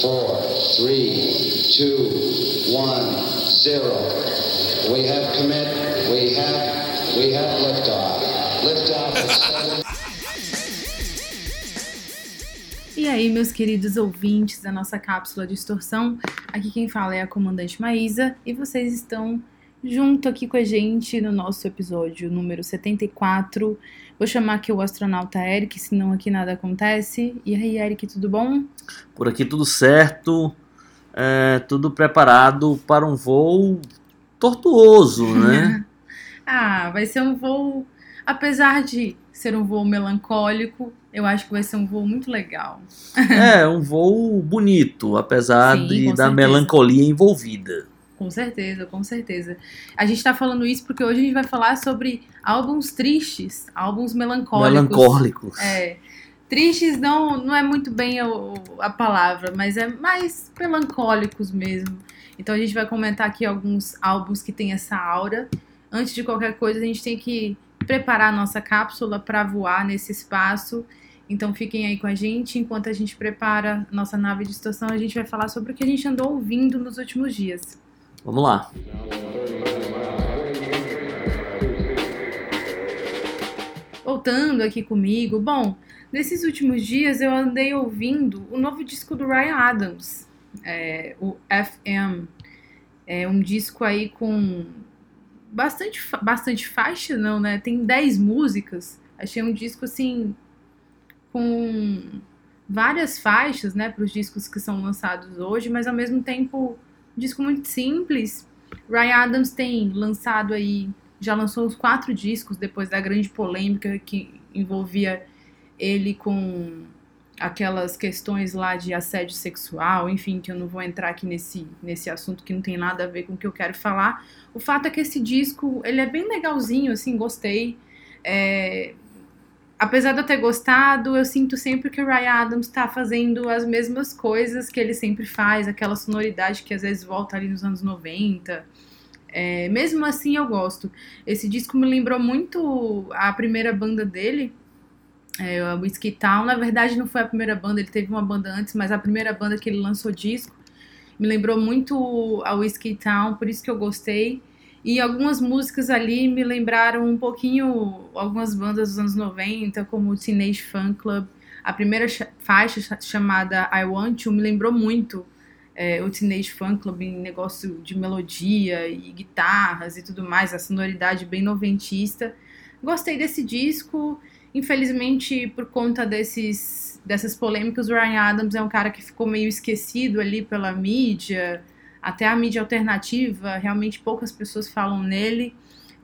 four, three, two, one, zero. We have commit. We have. We have liftoff. Liftoff. E aí, meus queridos ouvintes da nossa cápsula de distorção, aqui quem fala é a comandante Maísa e vocês estão junto aqui com a gente no nosso episódio número 74. Vou chamar aqui o astronauta Eric, senão aqui nada acontece. E aí, Eric, tudo bom? Por aqui tudo certo, é, tudo preparado para um voo tortuoso, né? Ah, vai ser um voo, apesar de ser um voo melancólico, eu acho que vai ser um voo muito legal. é, um voo bonito, apesar Sim, de, da certeza. melancolia envolvida. Com certeza, com certeza. A gente tá falando isso porque hoje a gente vai falar sobre álbuns tristes, álbuns melancólicos. Melancólicos. É. Tristes não, não é muito bem o- a palavra, mas é mais melancólicos mesmo. Então a gente vai comentar aqui alguns álbuns que tem essa aura. Antes de qualquer coisa, a gente tem que preparar a nossa cápsula para voar nesse espaço. Então fiquem aí com a gente. Enquanto a gente prepara a nossa nave de distorção, a gente vai falar sobre o que a gente andou ouvindo nos últimos dias. Vamos lá. Voltando aqui comigo, bom, nesses últimos dias eu andei ouvindo o novo disco do Ryan Adams, é, o FM. É um disco aí com bastante, bastante faixa, não, né? Tem 10 músicas. Achei um disco assim com várias faixas, né, para os discos que são lançados hoje, mas ao mesmo tempo um disco muito simples. Ryan Adams tem lançado aí já lançou os quatro discos depois da grande polêmica que envolvia ele com aquelas questões lá de assédio sexual, enfim, que eu não vou entrar aqui nesse, nesse assunto que não tem nada a ver com o que eu quero falar. O fato é que esse disco, ele é bem legalzinho, assim, gostei. É, apesar de eu ter gostado, eu sinto sempre que o Ryan Adams está fazendo as mesmas coisas que ele sempre faz, aquela sonoridade que às vezes volta ali nos anos 90. É, mesmo assim, eu gosto. Esse disco me lembrou muito a primeira banda dele, é, o Whiskey Town. Na verdade, não foi a primeira banda, ele teve uma banda antes, mas a primeira banda que ele lançou disco me lembrou muito a Whiskey Town, por isso que eu gostei. E algumas músicas ali me lembraram um pouquinho algumas bandas dos anos 90, como o Teenage Fan Club. A primeira faixa cha- chamada I Want You me lembrou muito é, o Teenage Fan Club em negócio de melodia e guitarras e tudo mais, a sonoridade bem noventista. Gostei desse disco. Infelizmente, por conta desses, dessas polêmicas, o Ryan Adams é um cara que ficou meio esquecido ali pela mídia, até a mídia alternativa, realmente poucas pessoas falam nele.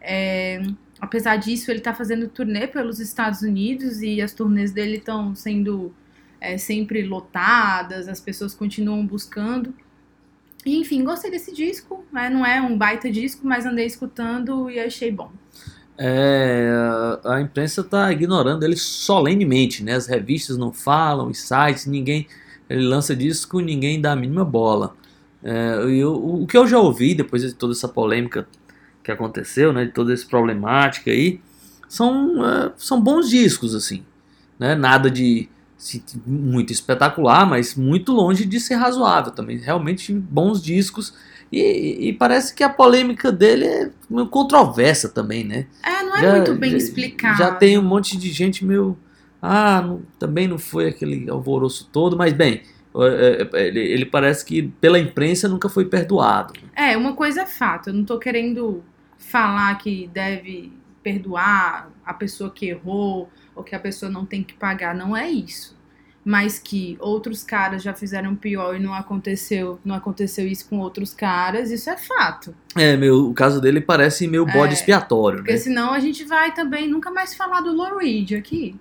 É, apesar disso, ele está fazendo turnê pelos Estados Unidos e as turnês dele estão sendo é, sempre lotadas, as pessoas continuam buscando. E, enfim, gostei desse disco, né? não é um baita disco, mas andei escutando e achei bom. É, a imprensa está ignorando ele solenemente, né? As revistas não falam, os sites, ninguém. Ele lança disco, ninguém dá a mínima bola. É, eu- o que eu já ouvi depois de toda essa polêmica que aconteceu, né? De toda essa problemática aí, são, é, são bons discos, assim. Né? Nada de muito espetacular, mas muito longe de ser razoável também. Realmente bons discos. E, e parece que a polêmica dele é meio controversa também, né? É, não é Já- muito bem já- explicado. Já tem um monte de gente meio. Ah, não- também não foi aquele alvoroço todo, mas bem, é, é, ele, ele parece que pela imprensa nunca foi perdoado. É, uma coisa é fato. Eu não tô querendo falar que deve perdoar a pessoa que errou ou que a pessoa não tem que pagar. Não é isso. Mas que outros caras já fizeram pior e não aconteceu, não aconteceu isso com outros caras, isso é fato. É, meu, o caso dele parece meio bode É, expiatório, Porque né? senão a gente vai também nunca mais falar do Lou Reed aqui.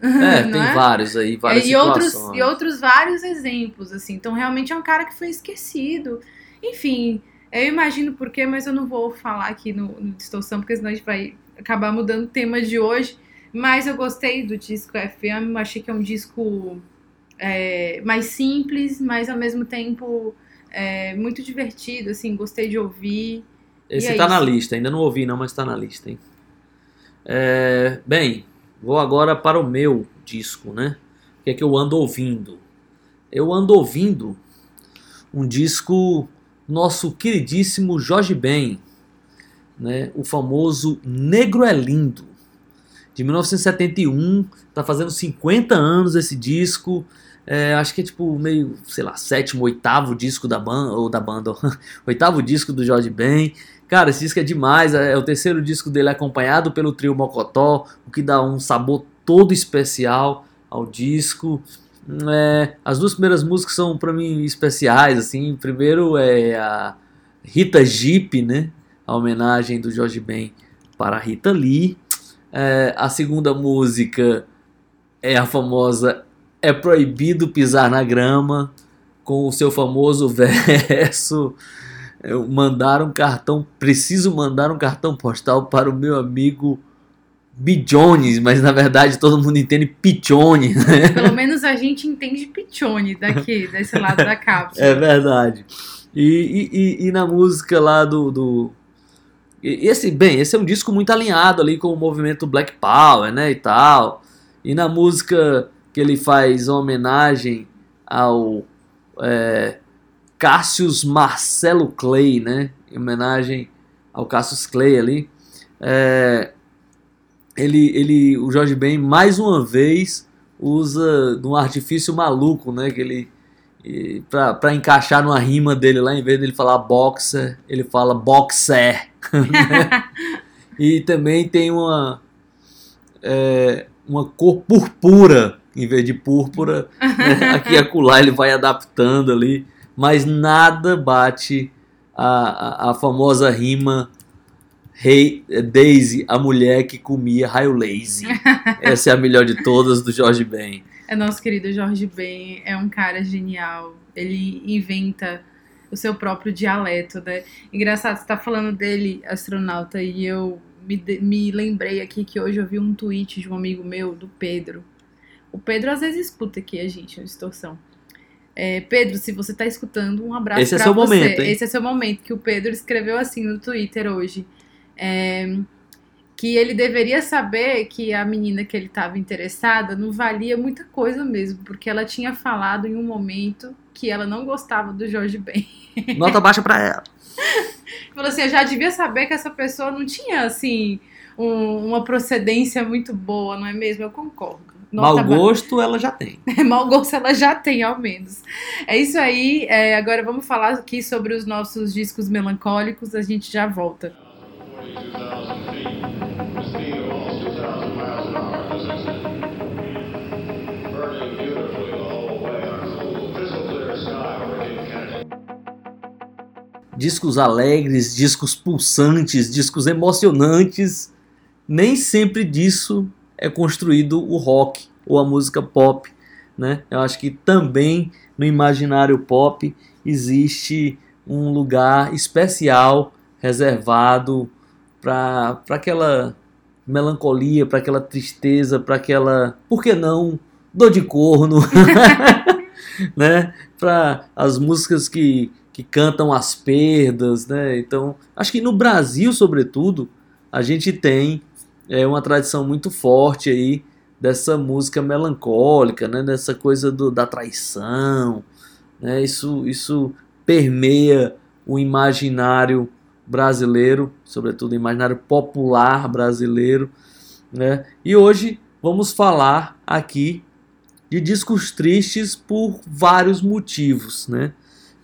É, tem é? vários aí, várias e outros, situações. e outros vários exemplos, assim. Então, realmente é um cara que foi esquecido. Enfim, eu imagino por quê, mas eu não vou falar aqui no, no Distorção, porque senão a gente vai acabar mudando o tema de hoje. Mas eu gostei do disco FM, achei que é um disco é, mais simples, mas ao mesmo tempo é, muito divertido, assim, gostei de ouvir. Esse E é tá na lista, ainda não ouvi não, mas tá na lista, hein? É, bem, vou agora para o meu disco, né? O que é que eu ando ouvindo? Eu ando ouvindo um disco nosso queridíssimo Jorge Ben, né? o famoso Negro é Lindo, de 1971, tá fazendo 50 anos esse disco. É, acho que é tipo meio, sei lá, sétimo, oitavo disco da banda, ou da banda, oitavo disco do Jorge Ben. Cara, esse disco é demais, é, é o terceiro disco dele acompanhado pelo trio Mocotó, o que dá um sabor todo especial ao disco. É, as duas primeiras músicas são para mim especiais, assim. Primeiro é a Rita Jeep, né? A homenagem do Jorge Ben para a Rita Lee. É, a segunda música é a famosa É Proibido Pisar na Grama, com o seu famoso verso. Mandar um cartão, preciso mandar um cartão postal para o meu amigo Bijones, mas na verdade todo mundo entende Pichone. Né? Pelo menos a gente entende Pichone daqui, desse lado da cápsula. É verdade. E, e, e, na música lá do, do esse, bem, esse é um disco muito alinhado ali com o movimento Black Power, né, e tal. E na música que ele faz homenagem ao é, Cassius Marcelo Clay, né, em homenagem ao Cassius Clay ali, é, ele, ele, o Jorge Ben mais uma vez usa um artifício maluco, né, que ele para encaixar numa rima dele lá, em vez dele falar boxer, ele fala boxer. e também tem uma, é, uma cor purpura, em vez de púrpura. Né? Aqui e acolá ele vai adaptando ali, mas nada bate a, a, a famosa rima Hey, Daisy, a mulher que comia raio lazy. Essa é a melhor de todas do Jorge Ben. É nosso querido Jorge Ben, é um cara genial. Ele inventa o seu próprio dialeto, né? Engraçado, você tá falando dele, astronauta, e eu me, me lembrei aqui que hoje eu vi um tweet de um amigo meu, do Pedro. O Pedro às vezes escuta aqui a gente no Distorção. É, Pedro, se você tá escutando, um abraço Esse é seu você. momento, hein? Esse é seu momento, que o Pedro escreveu assim no Twitter hoje. É, que ele deveria saber que a menina que ele estava interessada não valia muita coisa mesmo, porque ela tinha falado em um momento que ela não gostava do Jorge Ben. Nota baixa para ela. Falou assim, eu já devia saber que essa pessoa não tinha assim um, uma procedência muito boa, não é mesmo? Eu concordo. Nota Mau gosto ela já tem. Mau gosto ela já tem, ao menos. É isso aí. É, agora vamos falar aqui sobre os nossos discos melancólicos. A gente já volta. 42,000 feet. speed of almost 2,000 miles an hour position. Burning beautifully the whole way on a cool, crystal clear sky over Cape Kennedy. Discos alegres, discos pulsantes, discos emocionantes. Nem sempre disso é construído o rock ou a música pop. Né? Eu acho que também no imaginário pop existe um lugar especial reservado para aquela melancolia, para aquela tristeza, para aquela, por que não, dor de corno, né? Para as músicas que, que cantam as perdas, né? Então, acho que no Brasil, sobretudo, a gente tem é, uma tradição muito forte aí dessa música melancólica, né? Dessa coisa do, da traição, né? Isso, isso permeia o imaginário brasileiro, sobretudo imaginário popular brasileiro, né? E hoje vamos falar aqui de discos tristes por vários motivos, né?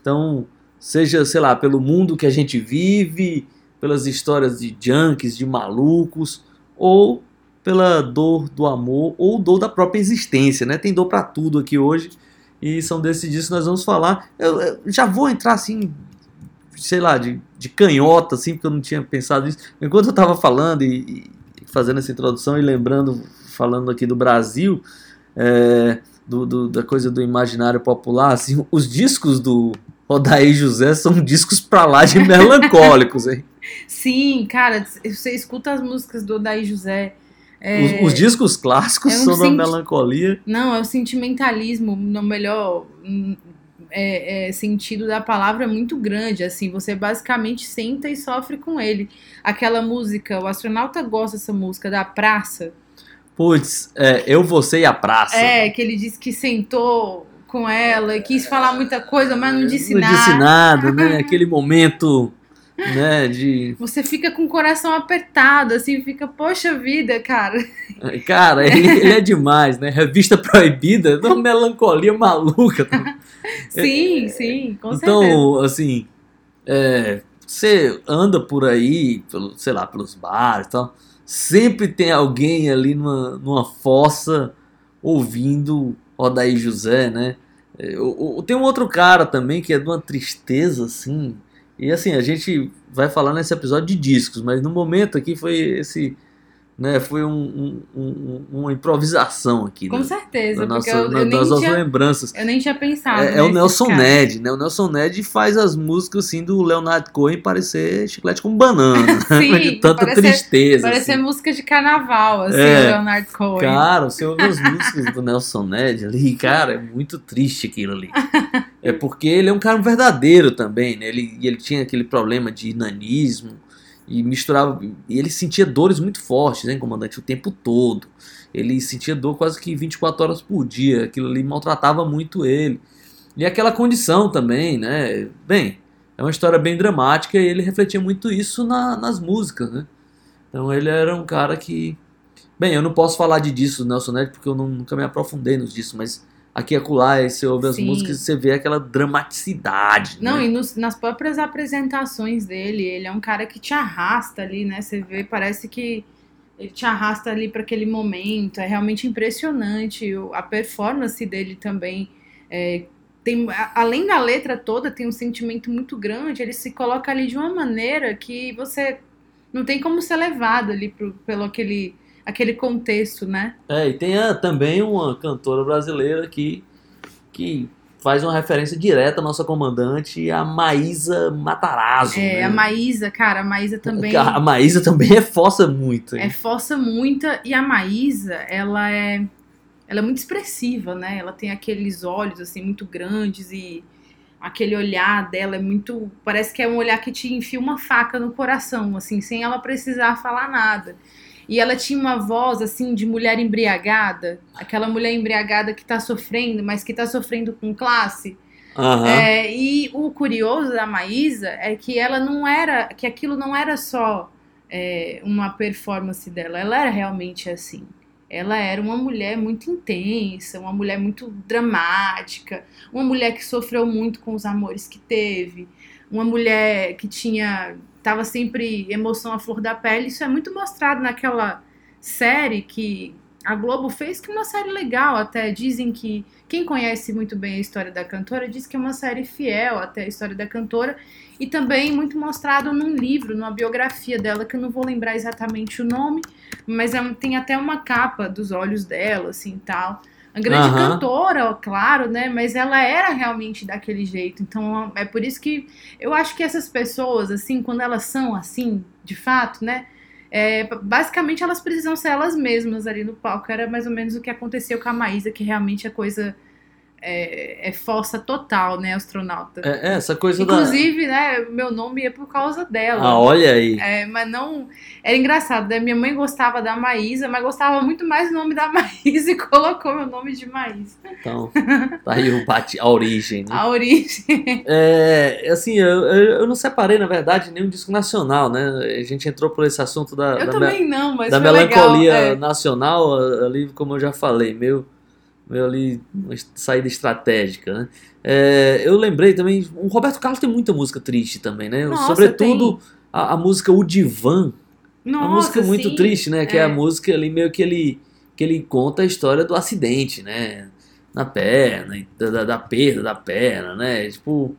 Então, seja, sei lá, pelo mundo que a gente vive, pelas histórias de junkies, de malucos, ou pela dor do amor, ou dor da própria existência, né? Tem dor para tudo aqui hoje, e são desses discos que nós vamos falar. Eu, eu já vou entrar assim sei lá, de, de canhota, assim, porque eu não tinha pensado nisso. Enquanto eu estava falando e, e, fazendo essa introdução e lembrando, falando aqui do Brasil, é, do, do, da coisa do imaginário popular, assim, os discos do Odaí José são discos pra lá de melancólicos, hein? Sim, cara, você escuta as músicas do Odaí José. É... Os, os, discos clássicos é um são da melancolia. Não, é o sentimentalismo, no melhor é, é, sentido da palavra muito grande, assim, você basicamente senta e sofre com ele. Aquela música, o astronauta gosta dessa música da praça. Putz, é, eu, você e a praça. É, que ele disse que sentou com ela, quis falar muita coisa, mas não disse não nada. disse nada, né? Aquele momento, né, de... Você fica com o coração apertado, assim, fica, poxa vida, cara. Cara, ele, ele é demais, né? Revista Proibida, uma melancolia maluca. Sim, sim, com então, certeza. assim, é, você anda por aí, pelo, sei lá, pelos bares e tal, sempre tem alguém ali numa, numa fossa ouvindo Odaí José, né? É, o- o- Tem um outro cara também que é de uma tristeza, assim. E assim, a gente vai falar nesse episódio de discos, mas no momento aqui foi esse. Né, foi um- um- um- uma improvisação aqui. Com né, certeza, porque nossa, eu, na- eu, nem nossas tinha, lembranças. eu nem tinha pensado. É, é o Nelson. Ned, né? O Nelson Ned faz as músicas assim do Leonardo Cohen parecer chiclete com banana. Sim, de tanta tristeza. Parece assim. música de carnaval, assim, É. o Leonard Cohen. Cara, você ouve as músicas do Nelson Ned ali, cara, é muito triste aquilo ali. É porque ele é um cara verdadeiro também, né? Ele, e ele tinha aquele problema de nanismo e misturava. E ele sentia dores muito fortes, hein, comandante, o tempo todo. Ele sentia dor quase que 24 horas por dia. Aquilo ali maltratava muito ele. E aquela condição também, né? Bem, é uma história bem dramática e ele refletia muito isso na- nas músicas, né? Então ele era um cara que. Bem, eu não posso falar de discos do Nelson Ned porque eu não- nunca me aprofundei nos discos, mas aqui e acolá aí você ouve as Sim. músicas e você vê aquela dramaticidade. Não, né? e nos- nas próprias apresentações dele, ele é um cara que te arrasta ali, né? Você vê, parece que ele te arrasta ali para aquele momento. É realmente impressionante. A performance dele também. é, tem, além da letra toda, tem um sentimento muito grande. Ele se coloca ali de uma maneira que você não tem como ser levado ali pro, pelo aquele, aquele contexto, né? É, e tem a- também uma cantora brasileira que, que faz uma referência direta à nossa comandante, a Maísa Matarazzo. É, né? a Maísa, cara, a Maísa também. A Maísa também é força muito. hein? É força muita e a Maísa, ela é ela é muito expressiva, né? Ela tem aqueles olhos assim muito grandes e aquele olhar dela é muito, parece que é um olhar que te enfia uma faca no coração, assim, sem ela precisar falar nada. E ela tinha uma voz assim de mulher embriagada, aquela mulher embriagada que tá sofrendo, mas que tá sofrendo com classe. Aham. É, e o curioso da Maísa é que ela não era, que aquilo não era só é, uma performance dela, ela era realmente assim. Ela era uma mulher muito intensa, uma mulher muito dramática, uma mulher que sofreu muito com os amores que teve, uma mulher que tinha, tava sempre emoção à flor da pele. Isso é muito mostrado naquela série que a Globo fez, que é uma série legal até. Dizem que quem conhece muito bem a história da cantora diz que é uma série fiel até a história da cantora e também muito mostrado num livro, numa biografia dela, que eu não vou lembrar exatamente o nome, mas é tem até uma capa dos olhos dela, assim, tal. Uma grande Aham. cantora, claro, né? Mas ela era realmente daquele jeito. Então é por isso que eu acho que essas pessoas, assim, quando elas são assim, de fato, né? é, basicamente elas precisam ser elas mesmas ali no palco. Era mais ou menos o que aconteceu com a Maísa, que realmente a coisa é, é força total, né, astronauta. É, é, essa coisa Inclusive, né, meu nome é por causa da. dela. Ah, olha aí. É, mas não. Era engraçado, né? Minha mãe gostava da Maísa, mas gostava muito mais do nome da Maísa e colocou meu nome de Maísa. Então, tá aí o bate, a origem, né? A origem. É, assim, eu, eu não separei, na verdade, nenhum disco nacional, né? A gente entrou por esse assunto da, Eu da, também não, mas da melancolia legal. é. nacional, ali, como eu já falei, meio ali, uma saída estratégica, né? É, eu lembrei também, o Roberto Carlos tem muita música triste também, né? Nossa, Sobretudo a, a música O Divã, Nossa, uma música muito sim. triste, né? Que é. É. a música ali meio que ele, que ele conta a história do acidente, né? Na perna, da, da- da perda da perna, né? Tipo,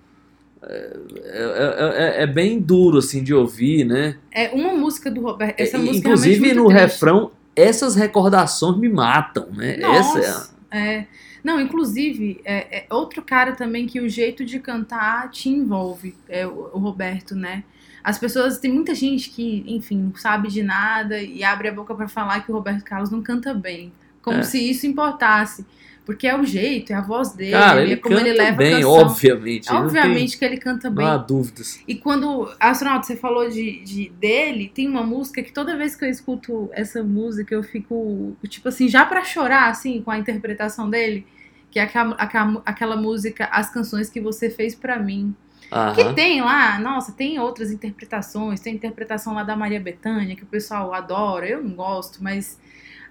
é, é- é- é bem duro, assim, de ouvir, né? É uma música do Roberto. Essa É, música é Inclusive no muito triste. refrão, essas recordações me matam, né? Nossa, Essa é. Não, inclusive, é, é outro cara também que o jeito de cantar te envolve, é o, o Roberto, né? As pessoas, tem muita gente que, enfim, não sabe de nada e abre a boca pra falar que o Roberto Carlos não canta bem. Como É. se isso importasse. Porque é o jeito, é a voz dele, Cara, é ele como canta ele leva a bem, canção. obviamente. Obviamente que ele canta bem. tem, não há dúvidas. E quando, astronauta, você falou de, de dele, tem uma música que toda vez que eu escuto essa música eu fico, tipo assim, já pra chorar, assim, com a interpretação dele, que é aquela, aquela, aquela música As Canções que Você Fez Pra Mim. Aham. Que tem lá, nossa, tem outras interpretações, tem a interpretação lá da Maria Bethânia, que o pessoal adora, eu não gosto, mas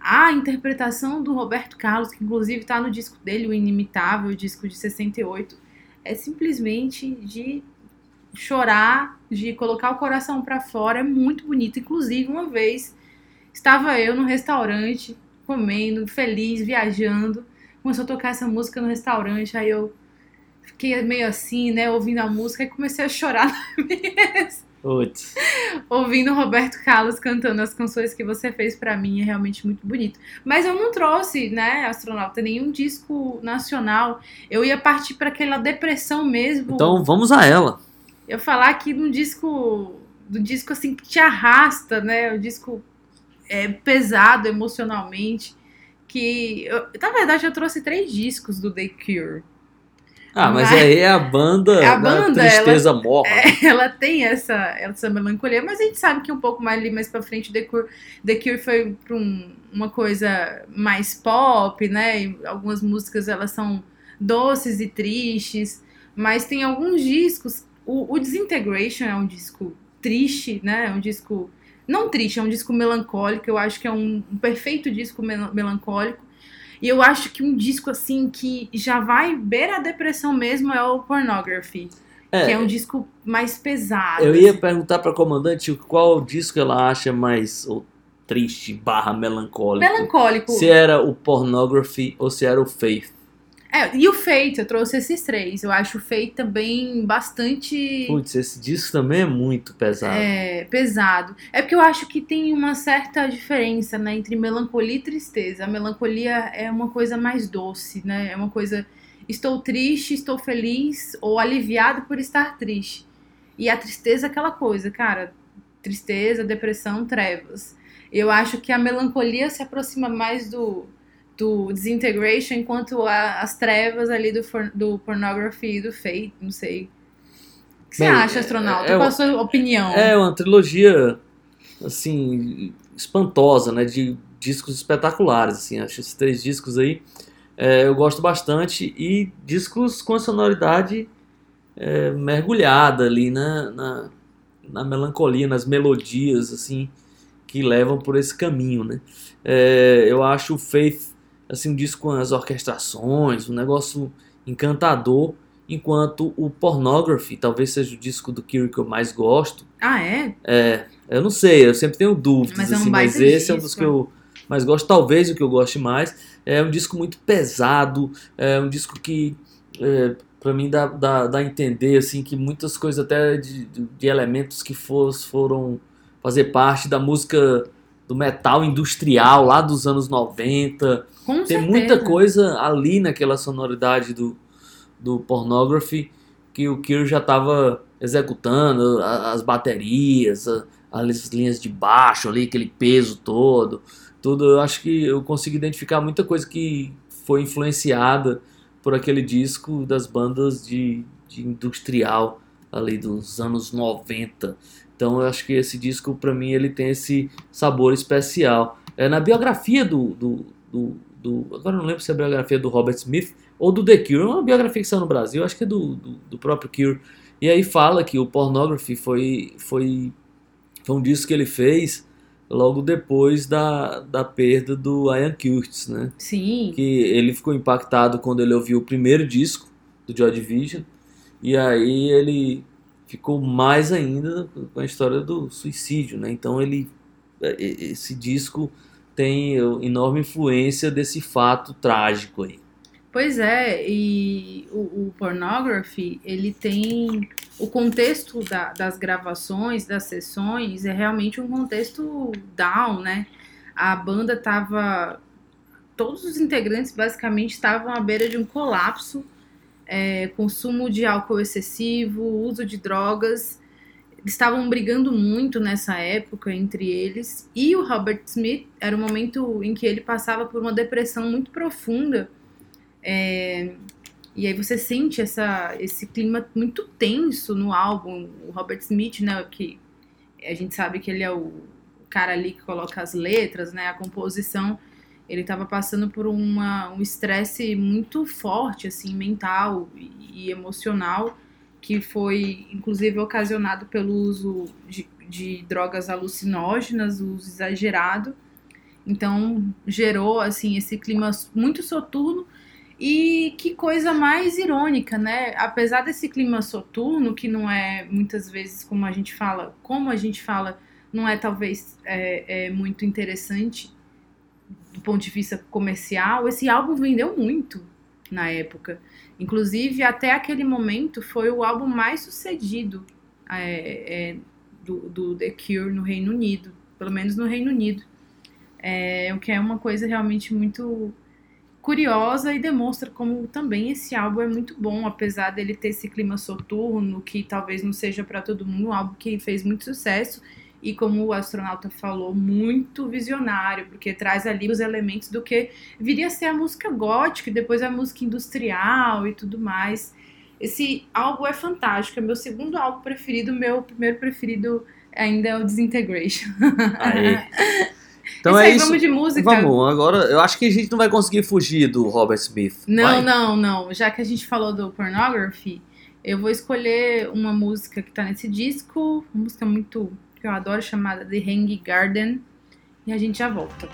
a interpretação do Roberto Carlos, que inclusive tá no disco dele, o Inimitável, o disco de 68, é simplesmente de chorar, de colocar o coração pra fora, é muito bonito. Inclusive, uma vez estava eu no restaurante, comendo, feliz, viajando, começou a tocar essa música no restaurante, aí eu fiquei meio assim, né, ouvindo a música e comecei a chorar na mesa Putz. ouvindo o Roberto Carlos cantando as canções que você fez pra mim é realmente muito bonito. Mas eu não trouxe, né, astronauta, nenhum disco nacional. Eu ia partir pra aquela depressão mesmo. Então vamos a ela. Eu falar aqui de um disco, do disco assim que te arrasta, né, um disco é, pesado emocionalmente. Que, eu- na verdade, eu trouxe três discos do The Cure. Ah, mas Mas- aí é a banda, A da banda, tristeza morra. ela tem essa, essa melancolia, mas a gente sabe que um pouco mais ali mais pra frente The Cure, The Cure foi pra um- uma coisa mais pop, né? E algumas músicas elas são doces e tristes, mas tem alguns discos. O, o Disintegration é um disco triste, né? É um disco não triste, é um disco melancólico. Eu acho que é um, um perfeito disco mel- melancólico. E eu acho que um disco assim que já vai beira a depressão mesmo é o Pornography. É, Que é um disco mais pesado. Eu ia assim. perguntar pra comandante qual disco ela acha mais triste barra melancólico. Melancólico. Se era o Pornography ou se era o Faith. É, e o Fate, eu trouxe esses três. Eu acho o Fate também bastante Putz, esse disco também é muito pesado. é, pesado. É porque eu acho que tem uma certa diferença né, entre melancolia e tristeza. A melancolia é uma coisa mais doce, né? É uma coisa. Estou triste, estou feliz, ou aliviado por estar triste. E a tristeza é aquela coisa, cara. Tristeza, depressão, trevas. Eu acho que a melancolia se aproxima mais do, do Disintegration, enquanto a- as trevas ali do, for- do Pornography e do Fate, não sei. O que você Bem, acha, astronauta? é- é Qual a sua opinião? É uma trilogia, assim, espantosa, né? De discos espetaculares, assim. Acho esses três discos aí é, eu gosto bastante. E discos com a sonoridade é, mergulhada ali na, na, na melancolia, nas melodias, assim, que levam por esse caminho, né? É, eu acho o Faith, assim, um disco com as orquestrações, um negócio encantador. Enquanto o Pornography talvez seja o disco do Kiri que eu mais gosto. Ah, é? É, eu não sei, eu sempre tenho dúvidas, Mas é um assim, mas esse é um dos disco. que eu mais gosto, talvez o que eu goste mais. É um disco muito pesado, é um disco que é, para mim dá, dá, dá a entender assim que muitas coisas até de, de, de elementos que for, foram fazer parte da música do metal industrial lá dos anos 90. Com Tem certeza. muita coisa ali naquela sonoridade do, do Pornography que o Kir já estava executando, as baterias, as linhas de baixo ali, aquele peso todo, tudo. Eu acho que eu consigo identificar muita coisa que foi influenciada por aquele disco das bandas de, de industrial ali dos anos 90. Então eu acho que esse disco para mim ele tem esse sabor especial. É, na biografia do, do, do, do- agora não lembro se é a biografia do Robert Smith ou do The Cure, é uma biografia que saiu no Brasil, acho que é do, do, do próprio Cure. E aí fala que o Pornography foi, foi, foi um disco que ele fez logo depois da, da perda do Ian Curtis, né? Sim. que ele ficou impactado quando ele ouviu o primeiro disco do Joy Division e aí ele ficou mais ainda com a história do suicídio, né? Então ele esse disco tem enorme influência desse fato trágico aí. Pois é, e o, o Pornography, ele tem o contexto da- das gravações, das sessões, é realmente um contexto down, né? A banda tava. Todos os integrantes basicamente estavam à beira de um colapso, é, consumo de álcool excessivo, uso de drogas. Estavam brigando muito nessa época entre eles. E o Robert Smith era um momento em que ele passava por uma depressão muito profunda. É, e aí você sente essa, esse clima muito tenso no álbum. O Robert Smith, né, que a gente sabe que ele é o cara ali que coloca as letras, né, a composição. Ele estava passando por uma, um estresse muito forte, assim, mental e, emocional, que foi inclusive ocasionado pelo uso de, de drogas alucinógenas, uso exagerado. Então gerou assim esse clima muito soturno e que coisa mais irônica, né? Apesar desse clima soturno, que não é muitas vezes como a gente fala, como a gente fala, não é talvez é, é muito interessante ponto de vista comercial, esse álbum vendeu muito na época. Inclusive, até aquele momento, foi o álbum mais sucedido é, é, do, do, The Cure no Reino Unido, pelo menos no Reino Unido. É, o que é uma coisa realmente muito curiosa e demonstra como também esse álbum é muito bom, apesar dele ter esse clima soturno, que talvez não seja para todo mundo, um álbum que fez muito sucesso e como o astronauta falou, muito visionário, porque traz ali os elementos do que viria a ser a música gótica, e depois a música industrial e tudo mais. Esse álbum é fantástico, é meu segundo álbum preferido, meu primeiro preferido ainda é o Disintegration. Aí. Então é aí, isso. Vamos de música. Vamos, agora eu acho que a gente não vai conseguir fugir do Robert Smith. Não, vai? não, não. Já que a gente falou do Pornography, eu vou escolher uma música que tá nesse disco, uma música muito que eu adoro, chamada The Hang Garden, e a gente já volta.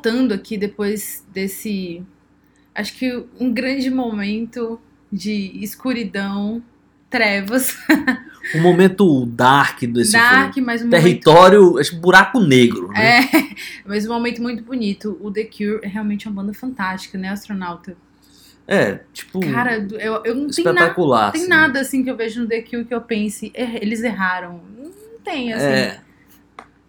Voltando aqui depois desse. Acho que um grande momento de escuridão, trevas. Um momento dark desse dark, filme. mas um Território, momento... acho buraco negro. Né? É, mas um momento muito bonito. O The Cure é realmente uma banda fantástica, né, astronauta? É, tipo. Cara, eu, eu não espetacular. Tem, na, tem nada assim que eu vejo no The Cure que eu pense, eles erraram. Não tem, assim. É.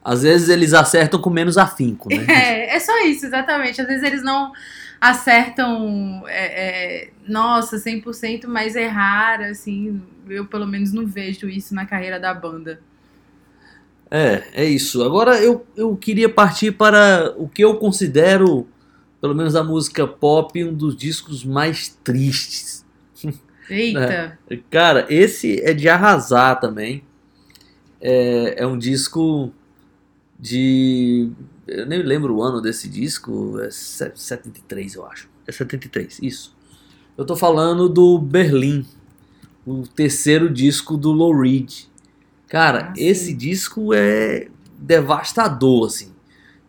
Às vezes eles acertam com menos afinco, né? É, é só isso, exatamente. Às vezes eles não acertam, é, é, nossa, 100%, mas errar, assim, eu pelo menos não vejo isso na carreira da banda. É, é isso. Agora eu, eu queria partir para o que eu considero, pelo menos a música pop, um dos discos mais tristes. Eita! É. Cara, esse é de arrasar também. É, é um disco de. Eu nem lembro o ano desse disco, é 73, eu acho. É 73, isso. Eu tô falando do Berlim, o terceiro disco do Lou Reed. Cara, ah, esse disco é devastador, assim.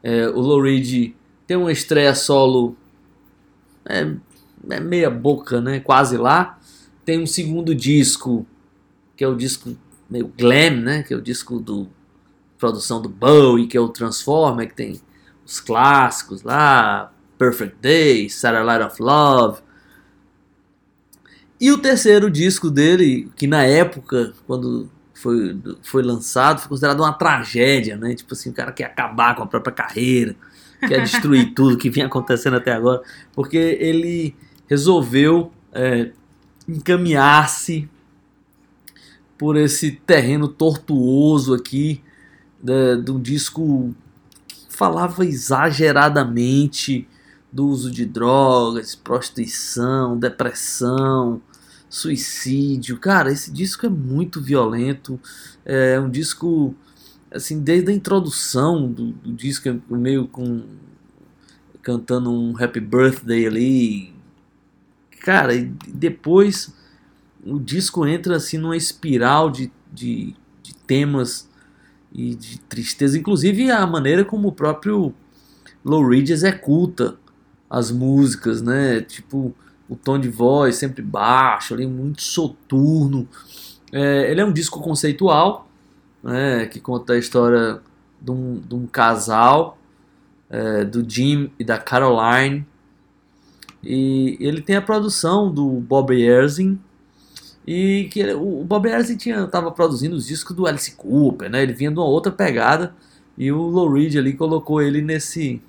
É, o Lou Reed tem uma estreia solo é, é meia boca, né? Quase lá. Tem um segundo disco, que é o disco meio glam, né? Que é o disco do produção do Bowie, que é o Transformer, que tem os clássicos lá, Perfect Day, Satellite of Love. E o terceiro disco dele, que na época, quando foi, foi lançado, foi considerado uma tragédia, né? Tipo assim, o cara quer acabar com a própria carreira, quer destruir tudo que vinha acontecendo até agora, porque ele resolveu é, encaminhar-se por esse terreno tortuoso aqui, de, de um disco que falava exageradamente do uso de drogas, prostituição, depressão, suicídio. Cara, esse disco é muito violento. É um disco, assim, desde a introdução do, do disco, é meio com. cantando um Happy Birthday ali. Cara, e depois o disco entra assim numa espiral de, de, de temas e de tristeza, inclusive a maneira como o próprio Low Reed executa as músicas, né? Tipo, o tom de voz sempre baixo, ali muito soturno. É, ele é um disco conceitual, né? Que conta a história de um, de um casal, é, do Jim e da Caroline. E ele tem a produção do Bob Erzin, e que ele, o Bob Erzin tinha estava produzindo os discos do Alice Cooper, né? Ele vinha de uma outra pegada e o Lou Reed ali colocou ele nesse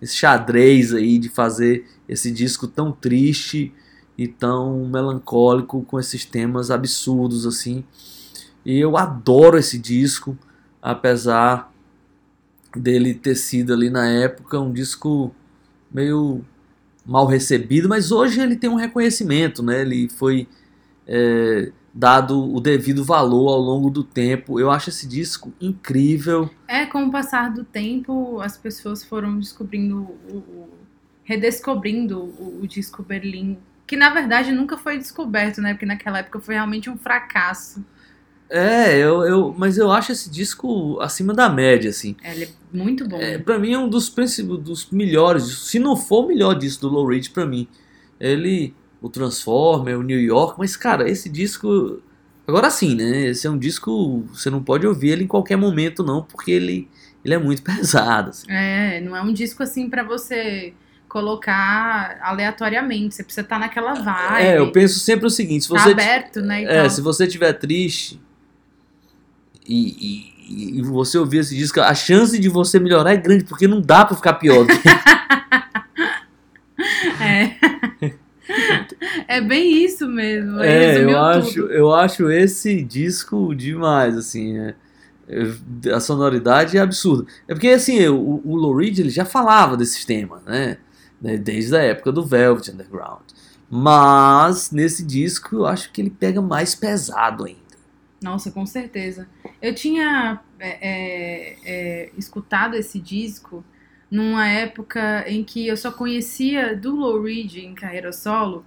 esse xadrez aí de fazer esse disco tão triste e tão melancólico com esses temas absurdos assim. E eu adoro esse disco, apesar dele ter sido ali na época um disco meio mal recebido, mas hoje ele tem um reconhecimento, né? Ele foi é, dado o devido valor ao longo do tempo. Eu acho esse disco incrível. É, com o passar do tempo, as pessoas foram descobrindo, o, o redescobrindo o, o, disco Berlim, que na verdade nunca foi descoberto, né? Porque naquela época foi realmente um fracasso. É, eu, eu, mas eu acho esse disco acima da média, assim. É, ele é muito bom. É, pra mim é um dos, dos melhores, se não for o melhor disco do Low Reed pra mim. Ele o Transformer, o New York, mas cara, esse disco. Agora sim, né? Esse é um disco. Você não pode ouvir ele em qualquer momento, não, porque ele, ele é muito pesado. Assim. É, não é um disco assim para você colocar aleatoriamente. Você precisa estar tá naquela vibe. É, eu penso sempre o seguinte: se tá você. aberto, né? É, se você estiver triste e, e, e, você ouvir esse disco, a chance de você melhorar é grande, porque não dá pra ficar pior. é. É bem isso mesmo. É, eu acho, eu acho esse disco demais, assim. É, é, a sonoridade é absurda. É porque, assim, o, o Lou Reed ele já falava desses temas, né? né? Desde a época do Velvet Underground. Mas, nesse disco, eu acho que ele pega mais pesado ainda. Nossa, com certeza. Eu tinha é, é, é escutado esse disco numa época em que eu só conhecia do Low Reed em carreira solo,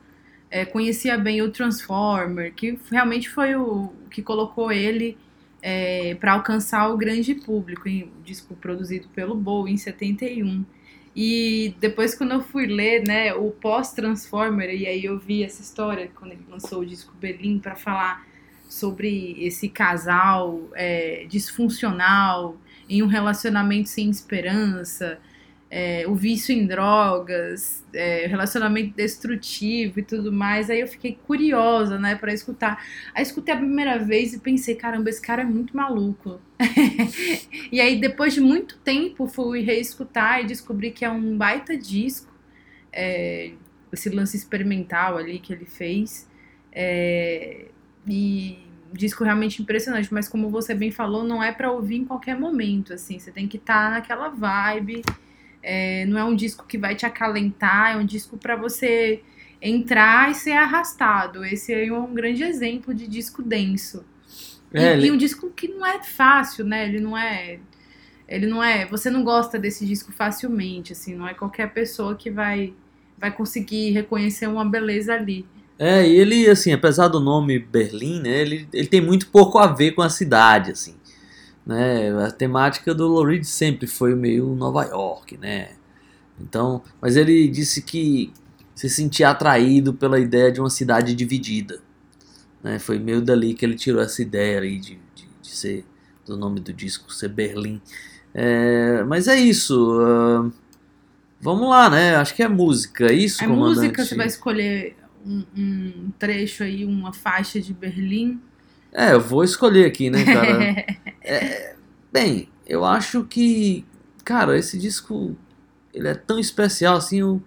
é, conhecia bem o Transformer, que realmente foi o que colocou ele é, para alcançar o grande público, em, um disco produzido pelo Bowie em 71. E depois quando eu fui ler, né, o pós-Transformer, e aí eu vi essa história quando ele lançou o disco Berlim para falar sobre esse casal é, disfuncional em um relacionamento sem esperança, é, o vício em drogas, é, relacionamento destrutivo e tudo mais. Aí eu fiquei curiosa, né, para escutar. Aí escutei a primeira vez e pensei, caramba, esse cara é muito maluco. e aí depois de muito tempo fui reescutar e descobri que é um baita disco, é, esse lance experimental ali que ele fez. É, e disco realmente impressionante, mas como você bem falou, não é para ouvir em qualquer momento, assim, você tem que estar tá naquela vibe é, não é um disco que vai te acalentar, é um disco para você entrar e ser arrastado. Esse é um grande exemplo de disco denso. É, e, ele... e um disco que não é fácil, né? Ele não é. Ele não é. Você não gosta desse disco facilmente, assim, não é qualquer pessoa que vai, vai conseguir reconhecer uma beleza ali. É, e ele, assim, apesar do nome Berlim, né, ele, ele tem muito pouco a ver com a cidade, assim. Né? A temática do Lou sempre foi meio Nova York, né? Então, mas ele disse que se sentia atraído pela ideia de uma cidade dividida. Né? Foi meio dali que ele tirou essa ideia aí de, de, de ser do nome do disco ser Berlim. É, mas é isso. Uh, vamos lá, né? Acho que é música, é isso, é comandante? música, você vai escolher um, um trecho aí, uma faixa de Berlim. É, eu vou escolher aqui, né, cara? É, bem, eu acho que, cara, esse disco ele é tão especial assim. Eu,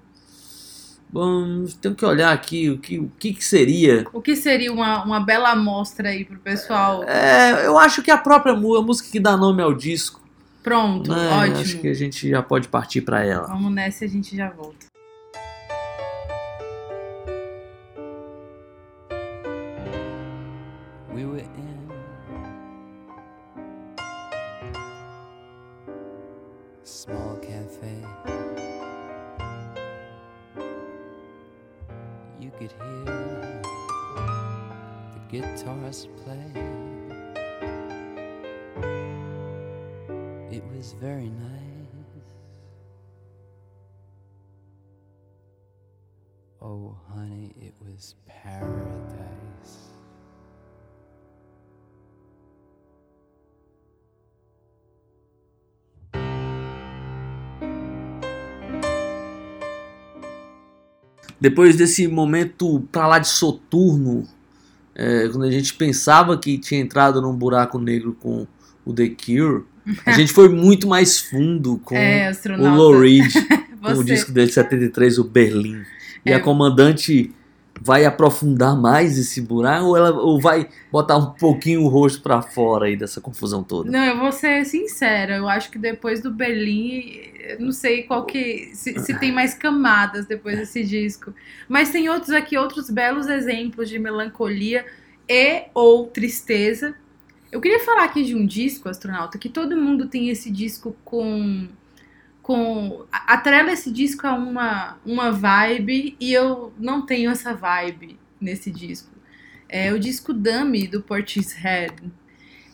bom, tenho que olhar aqui o que, o que, que seria. o que seria uma, uma bela amostra aí pro pessoal? É, eu acho que a própria a música que dá nome ao disco, Pronto, né, ótimo. acho que a gente já pode partir pra ela. Vamos nessa e a gente já volta. Small cafe. You could hear the guitars play. It was very nice. Oh, honey, it was paradise. Depois desse momento pra lá de soturno, é, quando a gente pensava que tinha entrado num buraco negro com o The Cure, a gente foi muito mais fundo com é, o. Lou Reed, com o disco dele de 73, o Berlim. E É. a comandante vai aprofundar mais esse buraco ou ela ou vai botar um pouquinho o rosto pra fora aí dessa confusão toda? Não, eu vou ser sincera. Eu acho que depois do Berlim, não sei qual que. Se, se tem mais camadas depois desse disco. Mas tem outros aqui, outros belos exemplos de melancolia e ou tristeza. Eu queria falar aqui de um disco, astronauta, que todo mundo tem esse disco com. Com a- atrela esse disco a uma, uma vibe e eu não tenho essa vibe nesse disco. É o disco Dummy do Portishead.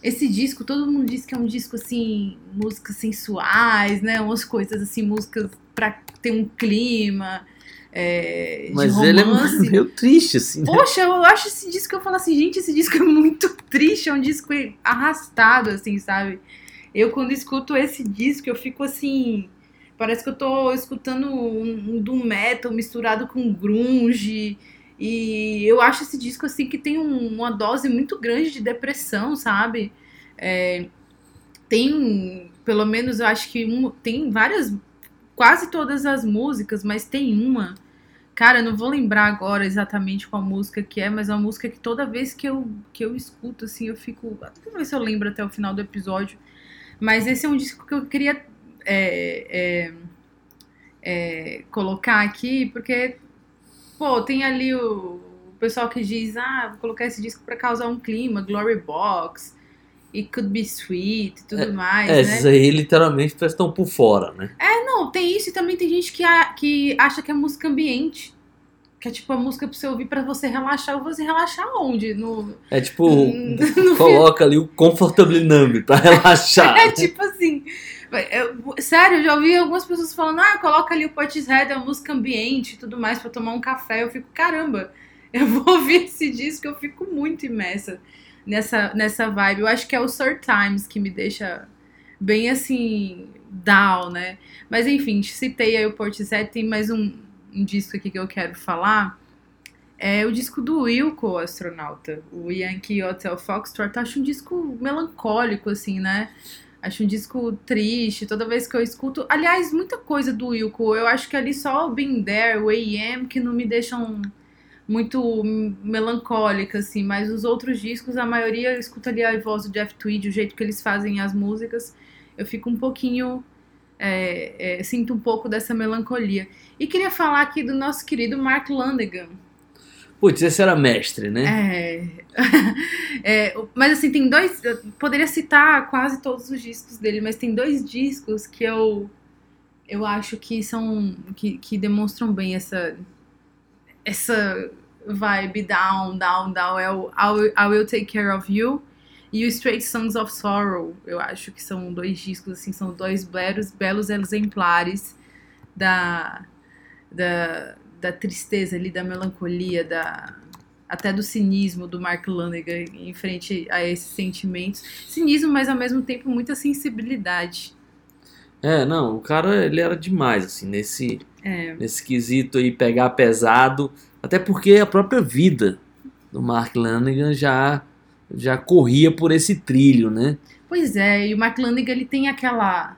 Esse disco, todo mundo diz que é um disco assim, músicas sensuais, né? Umas coisas assim, músicas pra ter um clima é, de Mas ele é meio triste, assim. né? Poxa, eu acho esse disco, eu falo assim, gente, esse disco é muito triste, é um disco arrastado, assim, sabe? Eu, quando escuto esse disco, eu fico assim. Parece que eu tô escutando um, um doom metal misturado com grunge. E eu acho esse disco, assim, que tem um- uma dose muito grande de depressão, sabe? É, tem, pelo menos, eu acho que um, tem várias. Quase todas as músicas, mas tem uma Cara, eu não vou lembrar agora exatamente qual música que é, mas é uma música que toda vez que eu, que eu escuto, assim, eu fico. Vamos ver se eu lembro até o final do episódio. Mas esse é um disco que eu queria é, é, é, colocar aqui, porque, pô, tem ali o, o pessoal que diz: ah, vou colocar esse disco pra causar um clima, Glory Box, It Could Be Sweet e tudo mais, É, né? esses aí literalmente estão por fora, né? Não, tem isso e também tem gente que, a- que acha que é música ambiente. Que é tipo a música pra você ouvir pra você relaxar. Você relaxar onde? No, É tipo, Hum, no coloca ali o Comfortably Numb pra relaxar. É tipo assim. Eu- sério, eu já ouvi algumas pessoas falando: ah, coloca ali o Portishead, a música ambiente e tudo mais pra tomar um café. Eu fico, caramba, eu vou ouvir esse disco, eu fico muito imersa nessa, nessa vibe. Eu acho que é o Sir Times que me deixa bem assim, down, né? Mas enfim, citei aí o Portishead, tem mais um, um disco aqui que eu quero falar. É o disco do Wilco, o astronauta, o Yankee Hotel Foxtrot. Acho um disco melancólico, assim, né? Acho um disco triste, toda vez que eu escuto. Aliás, muita coisa do Wilco. Eu acho que ali só o Been There, o AM, que não me deixam muito melancólica, assim. Mas os outros discos, a maioria, eu escuto ali a voz do Jeff Tweedy, o jeito que eles fazem as músicas. Eu fico um pouquinho. é, é, sinto um pouco dessa melancolia. E queria falar aqui do nosso querido Mark Lanegan. Putz, esse era mestre, né? É. É, mas assim, tem dois. Eu poderia citar quase todos os discos dele, mas tem dois discos que eu eu acho que são. que, que demonstram bem essa. essa vibe down, down, down. É o I Will, I Will Take Care of You e o Straight Songs of Sorrow. Eu acho que são dois discos, assim, são dois belos, belos exemplares da. da da tristeza ali, da melancolia, da até do cinismo do Mark Lanegan em frente a esses sentimentos. Cinismo, mas ao mesmo tempo muita sensibilidade. É, não, o cara ele era demais, assim, nesse, É, nesse quesito aí, pegar pesado. Até porque a própria vida do Mark Lanegan já já corria por esse trilho, né? Pois é, e o Mark Lanegan, ele tem aquela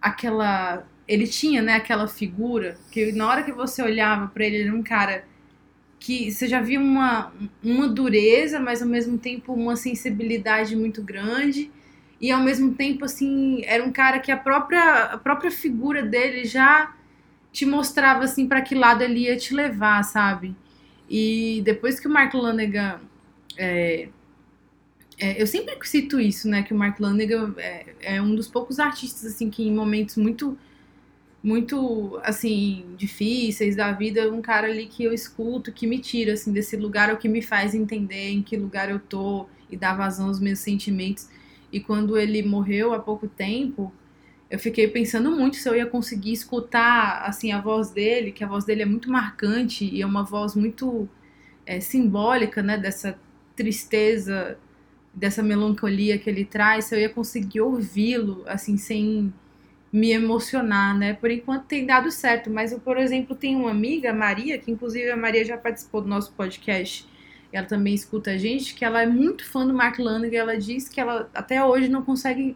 aquela ele tinha, né, aquela figura que na hora que você olhava pra ele, ele era um cara que você já via uma, uma dureza, mas ao mesmo tempo uma sensibilidade muito grande. E ao mesmo tempo, assim, era um cara que a própria, a própria figura dele já te mostrava, assim, para que lado ele ia te levar, sabe? E depois que o Mark Lanegan. É, é, eu sempre cito isso, né? Que o Mark Lanegan é, é um dos poucos artistas, assim, que em momentos muito muito, assim, difíceis da vida, um cara ali que eu escuto, que me tira, assim, desse lugar, é o que me faz entender em que lugar eu tô e dar vazão aos meus sentimentos. E quando ele morreu há pouco tempo, eu fiquei pensando muito se eu ia conseguir escutar, assim, a voz dele, que a voz dele é muito marcante e é uma voz muito é, simbólica, né, dessa tristeza, dessa melancolia que ele traz, se eu ia conseguir ouvi-lo, assim, sem me emocionar, né? Por enquanto tem dado certo, mas eu, por exemplo, tenho uma amiga, Maria, que inclusive a Maria já participou do nosso podcast, ela também escuta a gente, que ela é muito fã do Mark Lanegan, ela diz que ela até hoje não consegue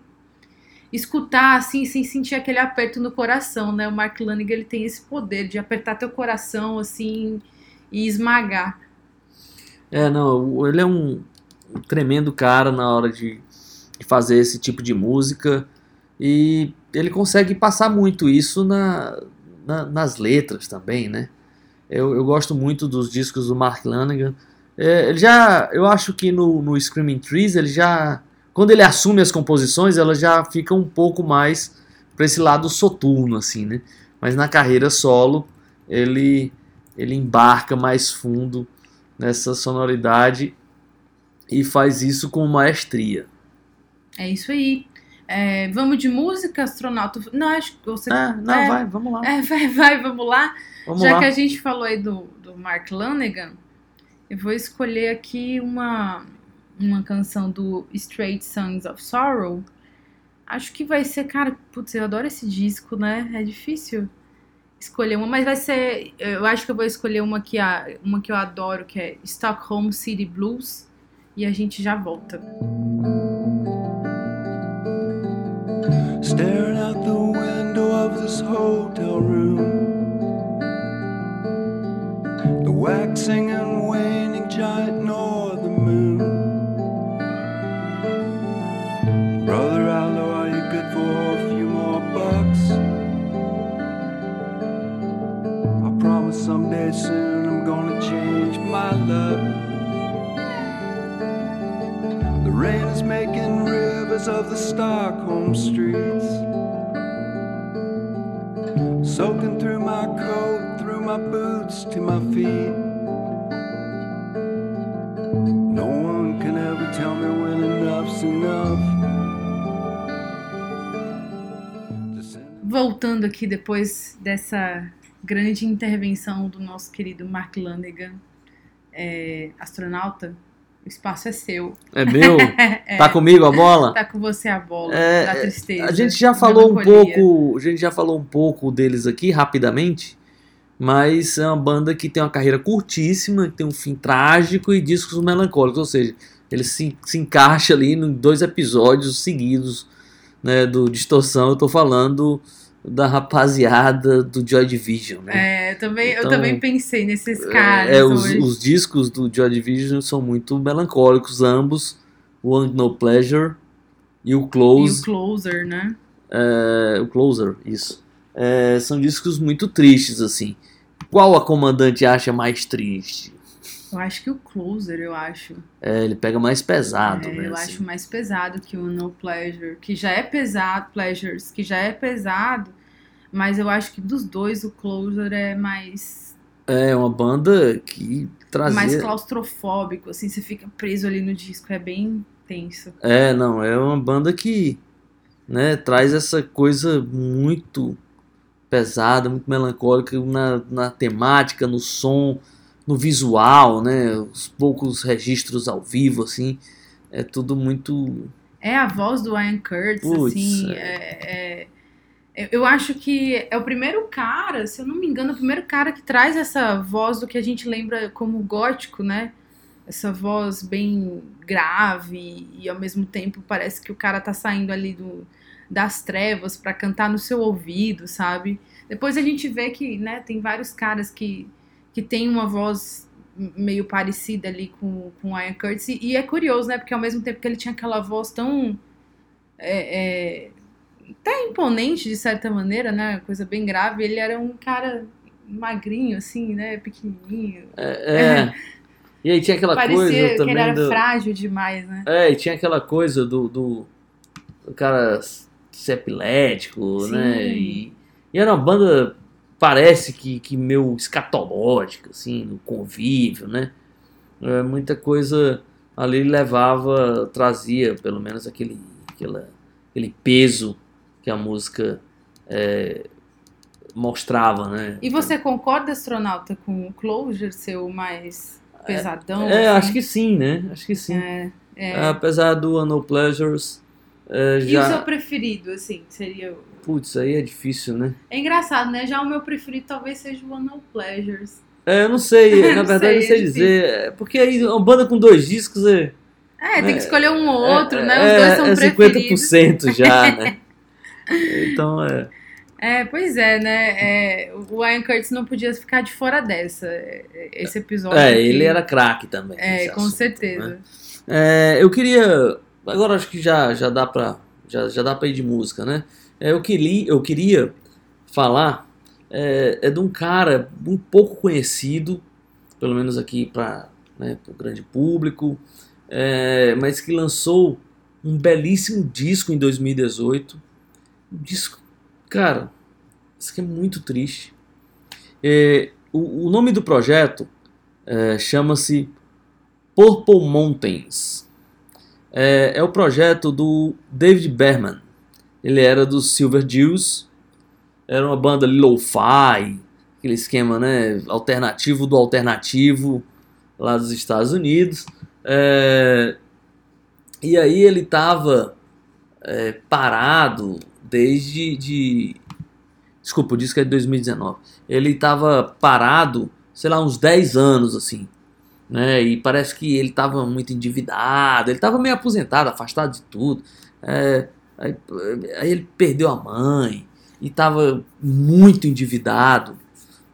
escutar assim sem sentir aquele aperto no coração, né? O Mark Lanegan ele tem esse poder de apertar teu coração assim e esmagar. É, não, ele é um tremendo cara na hora de fazer esse tipo de música e ele consegue passar muito isso na, na, nas letras também, né? Eu, eu, gosto muito dos discos do Mark Lanegan. É, ele já, eu acho que no, no Screaming Trees ele já, quando ele assume as composições, elas já ficam um pouco mais para esse lado soturno, assim, né? Mas na carreira solo ele ele embarca mais fundo nessa sonoridade e faz isso com maestria. É isso aí. É, vamos de música, astronauta? Não, acho que você. É, não, é, vai, vamos lá. É, vai, vai, vamos lá. Vamos Já lá. que a gente falou aí do, do Mark Lanegan, eu vou escolher aqui uma, uma canção do Straight Sons of Sorrow. Acho que vai ser, cara, putz, eu adoro esse disco, né? É difícil escolher uma, mas vai ser. Eu acho que eu vou escolher uma que, a, uma que eu adoro, que é Stockholm City Blues. E a gente já volta. Staring out the window of this hotel room. The waxing and waning giant northern moon. Brother Allo, are you good for a few more bucks? I promise someday soon rivers of the Stockholm streets. Soaking through my coat, through my boots to my feet. No one can ever tell me when enough's enough. Voltando aqui depois dessa grande intervenção do nosso querido Mark Lanegan, é, astronauta, o espaço é seu. É meu? É, Tá comigo a bola? tá com você a bola É, da tristeza. A gente já falou um pouco, a gente já falou um pouco deles aqui rapidamente, mas é uma banda que tem uma carreira curtíssima, que tem um fim trágico e discos melancólicos, ou seja, ele se, se encaixa ali em dois episódios seguidos, né, do Distorção. Eu tô falando da rapaziada do Joy Division, né? É, eu também, eu Então, também pensei nesses caras É, os, os discos do Joy Division são muito melancólicos, ambos, o Want No Pleasure e o E Close. o Closer, né? É, o Closer, isso. É, são discos muito tristes, assim. Qual a comandante acha mais triste? Eu acho que o Closer, eu acho. É, ele pega mais pesado, É, né? eu assim. acho mais pesado que o No Pleasure, que já é pesado, Pleasures, que já é pesado, mas eu acho que dos dois o Closer é mais É uma banda que trazia. mais claustrofóbico, assim, você fica preso ali no disco, é bem tenso. É, não, é uma banda que né, traz essa coisa muito pesada, muito melancólica na, na temática, no som, no visual, né? Os poucos registros ao vivo, assim, é tudo muito. É a voz do Ian Curtis, Putz, assim, é- é- eu acho que é o primeiro cara, se eu não me engano, é o primeiro cara que traz essa voz do que a gente lembra como gótico, né? essa voz bem grave e ao mesmo tempo parece que o cara tá saindo ali do, das trevas para cantar no seu ouvido, sabe? Depois a gente vê que, né, tem vários caras que, que tem uma voz meio parecida ali com, com o Ian Curtis e, é curioso, né, porque ao mesmo tempo que ele tinha aquela voz tão é, é, até imponente de certa maneira, né, coisa bem grave, ele era um cara magrinho assim, né, pequenininho. É, é. E aí tinha aquela Parecia coisa que também ele era do... frágil demais, né? É, e tinha aquela coisa do, do, do cara ser epilético, Sim. né? E, e era uma banda, parece que, que meio escatológica, assim, no convívio, né? É, muita coisa ali levava, trazia pelo menos aquele, aquela, aquele peso que a música é, mostrava, né? E você concorda, astronauta, com o Closure ser o mais pesadão? É, assim? acho que sim, né? Acho que sim. É, é. Apesar do No Pleasures, é, E o já... seu preferido, assim, seria. Putz, aí é difícil, né? É engraçado, né? Já o meu preferido talvez seja o No Pleasures. É, eu não sei, na Não verdade eu sei, sei é dizer. é, Porque aí uma banda com dois discos é. É, tem que escolher um ou outro, é, né? Os dois são é preferidos. 50% já, né? Então é. É, pois é, né? É, o Ian Curtis não podia ficar de fora dessa. é, Esse episódio. É, aqui. ele era craque também. É, com assunto, certeza. né? É, eu queria. Agora acho que já, já dá pra. Já, já dá pra ir de música, né? É, eu, queria, eu queria falar é, é de um cara um pouco conhecido, pelo menos aqui para né, o grande público, é, mas que lançou um belíssimo disco em 2018. Um disco, cara, isso aqui é muito triste. É, o, o nome do projeto é, chama-se Purple Mountains. É, é o projeto do David Berman. Ele era do Silver Jews. Era uma banda lo-fi, aquele esquema né, alternativo do alternativo lá dos Estados Unidos. É, e aí ele estava parado desde de, desculpa, o disco é de 2019. Ele estava parado, sei lá, uns 10 anos assim né? E parece que ele estava muito endividado, ele estava meio aposentado, afastado de tudo. É, aí, aí ele perdeu a mãe e estava muito endividado,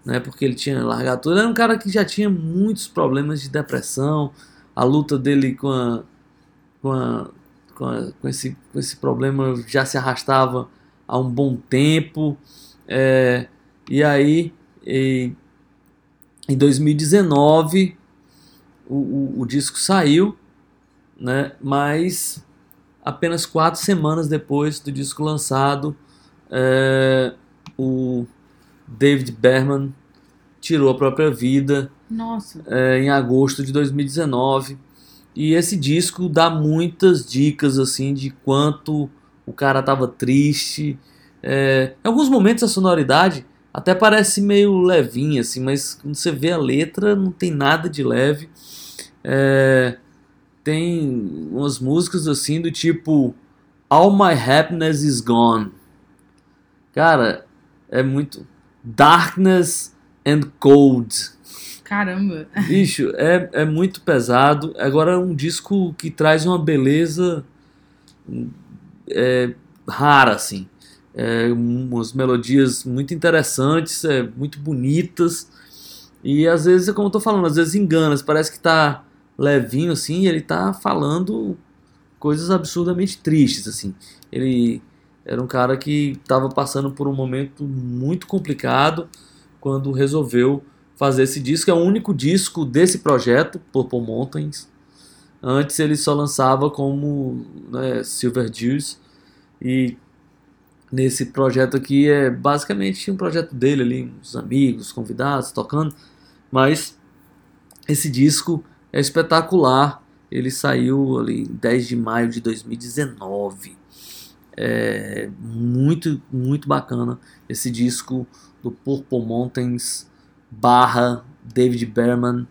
né? Porque ele tinha largado tudo. Era um cara que já tinha muitos problemas de depressão, a luta dele com a, com, a, com, a, com, esse, com esse problema já se arrastava há um bom tempo. É, e aí, e, em 2019 o, o, o, disco saiu, né? Mas apenas quatro semanas depois do disco lançado, é, o David Berman tirou a própria vida é, em agosto de 2019. E esse disco dá muitas dicas assim de quanto o cara estava triste. É, em alguns momentos a sonoridade até parece meio levinha assim, mas quando você vê a letra não tem nada de leve. É, tem umas músicas assim do tipo All My Happiness Is Gone. Cara, é muito. Darkness and Cold. Caramba. Bicho, é, é muito pesado. Agora é um disco que traz uma beleza é, rara, assim. É, umas melodias muito interessantes, é, muito bonitas. E às vezes, como eu tô falando, às vezes engana. Parece que tá levinho assim, ele tá falando coisas absurdamente tristes assim. Ele era um cara que estava passando por um momento muito complicado quando resolveu fazer esse disco. É o único disco desse projeto, Purple Mountains. Antes ele só lançava como né, Silver Jews e nesse projeto aqui é basicamente um projeto dele ali, uns amigos, convidados tocando, mas esse disco é espetacular. Ele saiu ali em 10 de maio de 2019. É muito, muito bacana esse disco do Purple Mountains barra David Berman.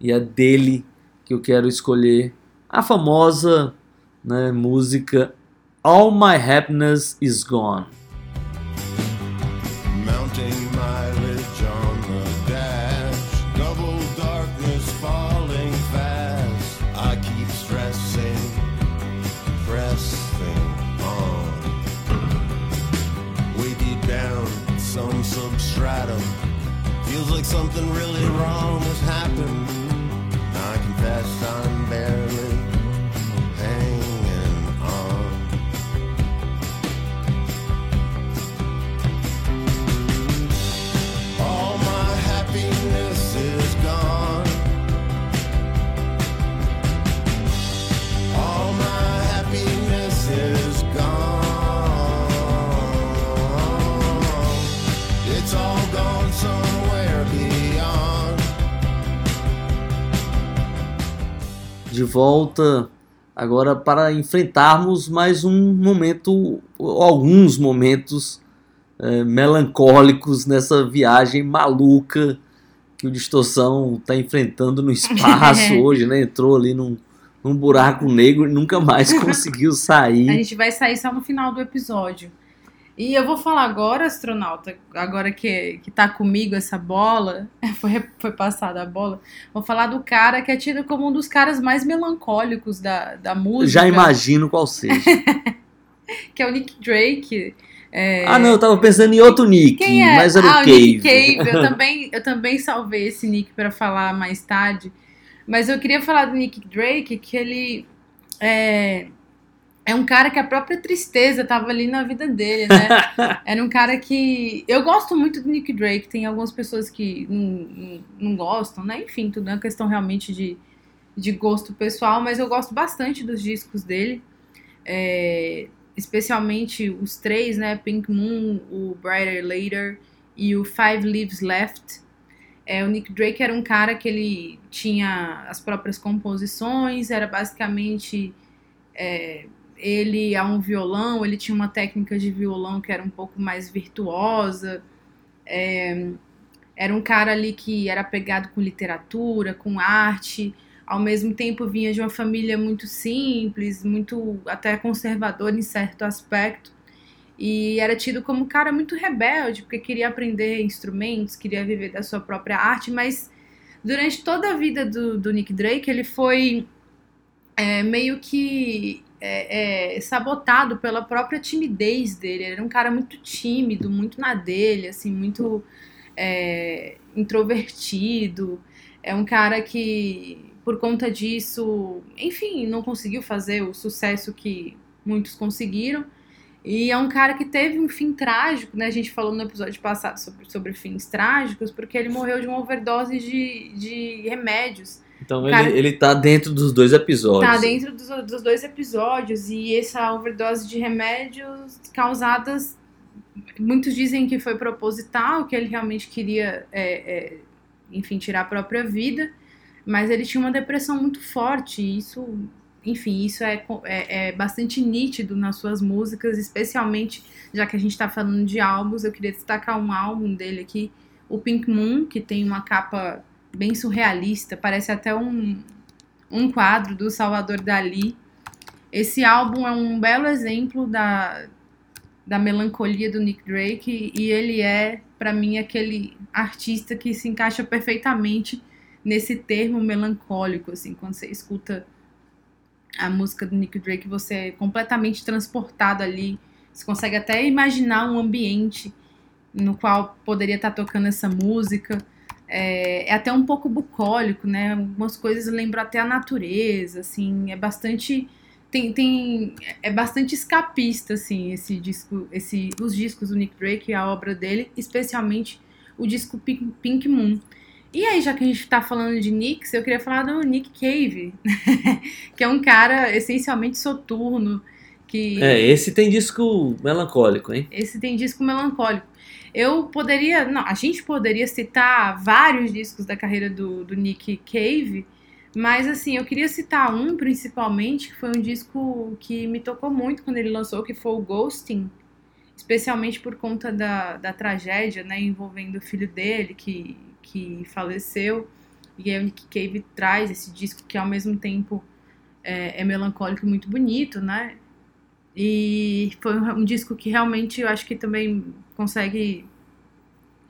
E é dele que eu quero escolher a famosa né, música All My Happiness Is Gone. Something really wrong de volta agora para enfrentarmos mais um momento, alguns momentos eh, melancólicos nessa viagem maluca que o Distorção está enfrentando no espaço hoje, né? Entrou ali num, num buraco negro e nunca mais conseguiu A sair. gente vai sair só no final do episódio. E eu vou falar agora, astronauta, agora que, que tá comigo essa bola, foi, foi passada a bola, vou falar do cara que é tido como um dos caras mais melancólicos da, da música. Já imagino qual seja. Que é o Nick Drake. É, Ah, não, eu tava pensando em outro Nick, Quem é? mas era ah, o Cave. Nick Cave. Eu também, eu também salvei esse Nick pra falar mais tarde. Mas eu queria falar do Nick Drake, que ele é, é um cara que a própria tristeza tava ali na vida dele, né? Era um cara que. Eu gosto muito do Nick Drake. Tem algumas pessoas que não, não, não gostam, né? Enfim, tudo é uma questão realmente de, de gosto pessoal, mas eu gosto bastante dos discos dele. É, especialmente os três, né? Pink Moon, o Brighter Later e o Five Leaves Left. É, o Nick Drake era um cara que ele tinha as próprias composições, era basicamente é, ele a um violão, ele tinha uma técnica de violão que era um pouco mais virtuosa. É, era um cara ali que era pegado com literatura, com arte, ao mesmo tempo vinha de uma família muito simples, muito até conservadora em certo aspecto. E era tido como um cara muito rebelde, porque queria aprender instrumentos, queria viver da sua própria arte, mas durante toda a vida do, do Nick Drake, ele foi é, meio que é, é, sabotado pela própria timidez dele. Ele era um cara muito tímido, muito na dele, assim, muito é, introvertido. É um cara que, por conta disso, enfim, não conseguiu fazer o sucesso que muitos conseguiram. E é um cara que teve um fim trágico, né? A gente falou no episódio passado sobre, sobre fins trágicos, porque ele morreu de uma overdose de, de remédios. Então Cara- ele, ele tá dentro dos dois episódios. Tá dentro dos, dos dois episódios. E essa overdose de remédios causadas. Muitos dizem que foi proposital, que ele realmente queria, é, é, enfim, tirar a própria vida. Mas ele tinha uma depressão muito forte. E isso, enfim, isso é, é, é bastante nítido nas suas músicas, especialmente já que a gente tá falando de álbuns. Eu queria destacar um álbum dele aqui, o Pink Moon, que tem uma capa bem surrealista, parece até um, um quadro do Salvador Dali. Esse álbum é um belo exemplo da, da melancolia do Nick Drake e ele é, pra mim, aquele artista que se encaixa perfeitamente nesse termo melancólico, assim, quando você escuta a música do Nick Drake, você é completamente transportado ali, você consegue até imaginar um ambiente no qual poderia estar tocando essa música. É, é até um pouco bucólico, né? Algumas coisas lembram até a natureza, assim, é bastante tem, tem é bastante escapista assim esse disco, esse os discos do Nick Drake e a obra dele, especialmente o disco Pink, Pink Moon. E aí, já que a gente tá falando de Nicks, eu queria falar do Nick Cave, que é um cara essencialmente soturno, que É, esse tem disco melancólico, hein? esse tem disco melancólico. Eu poderia, não, a gente poderia citar vários discos da carreira do, do Nick Cave, mas assim, eu queria citar um principalmente, que foi um disco que me tocou muito quando ele lançou, que foi o Ghosting, especialmente por conta da, da tragédia, né, envolvendo o filho dele, que, que faleceu. E aí o Nick Cave traz esse disco que ao mesmo tempo é, é melancólico e muito bonito, né? E foi um, um disco que realmente eu acho que também consegue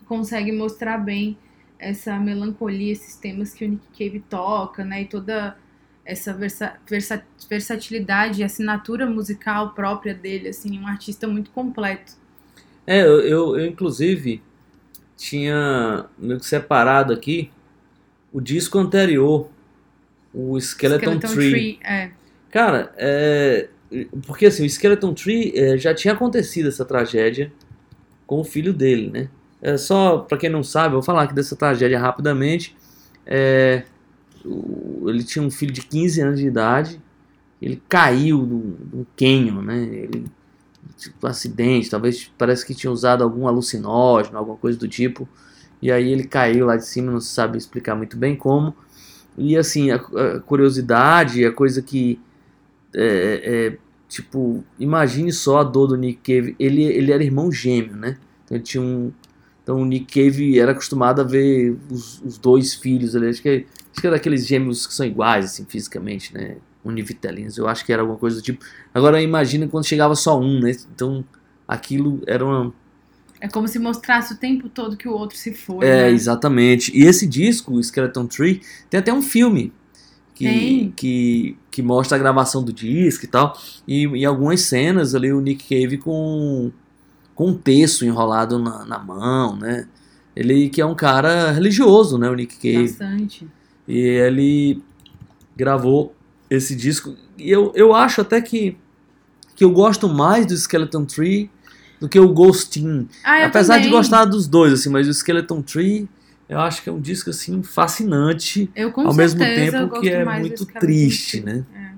consegue mostrar bem essa melancolia, esses temas que o Nick Cave toca, né? E toda essa versa, versa, versatilidade e assinatura musical própria dele, assim, um artista muito completo. É, eu, eu, eu, inclusive tinha meio que separado aqui o disco anterior, o Skeleton, Skeleton Tree. Tree, é. Cara, é, porque assim, o Skeleton Tree é, já tinha acontecido essa tragédia com o filho dele, né? É, só para quem não sabe, eu vou falar aqui dessa tragédia rapidamente. É, ele tinha um filho de 15 anos de idade, ele caiu num canyon, né? Ele, tipo, um acidente, talvez parece que tinha usado algum alucinógeno, alguma coisa do tipo. E aí ele caiu lá de cima, não se sabe explicar muito bem como. E assim, a, a curiosidade, a coisa que é, é, tipo, imagine só a dor do Nick Cave. Ele, ele era irmão gêmeo, né? Então ele tinha um. Então o Nick Cave era acostumado a ver os, os dois filhos ali. Acho que, acho que era daqueles gêmeos que são iguais, assim, fisicamente, né? Univitelinos. Eu acho que era alguma coisa do tipo. Agora imagina quando chegava só um, né? Então aquilo era uma. É como se mostrasse o tempo todo que o outro se foi. É, né? exatamente. E esse disco, Skeleton Tree, tem até um filme que, que, que mostra a gravação do disco e tal. E em algumas cenas ali o Nick Cave com, com um terço enrolado na, na mão, né? Ele que é um cara religioso, né? O Nick Cave. Bastante. E ele gravou esse disco. E eu, eu acho até que, que eu gosto mais do Skeleton Tree do que o Ghostin. Ah, eu Apesar de também. gostar dos dois, assim, mas o Skeleton Tree eu acho que é um disco assim fascinante, Eu com ao mesmo certeza tempo gosto que é muito triste, né? É.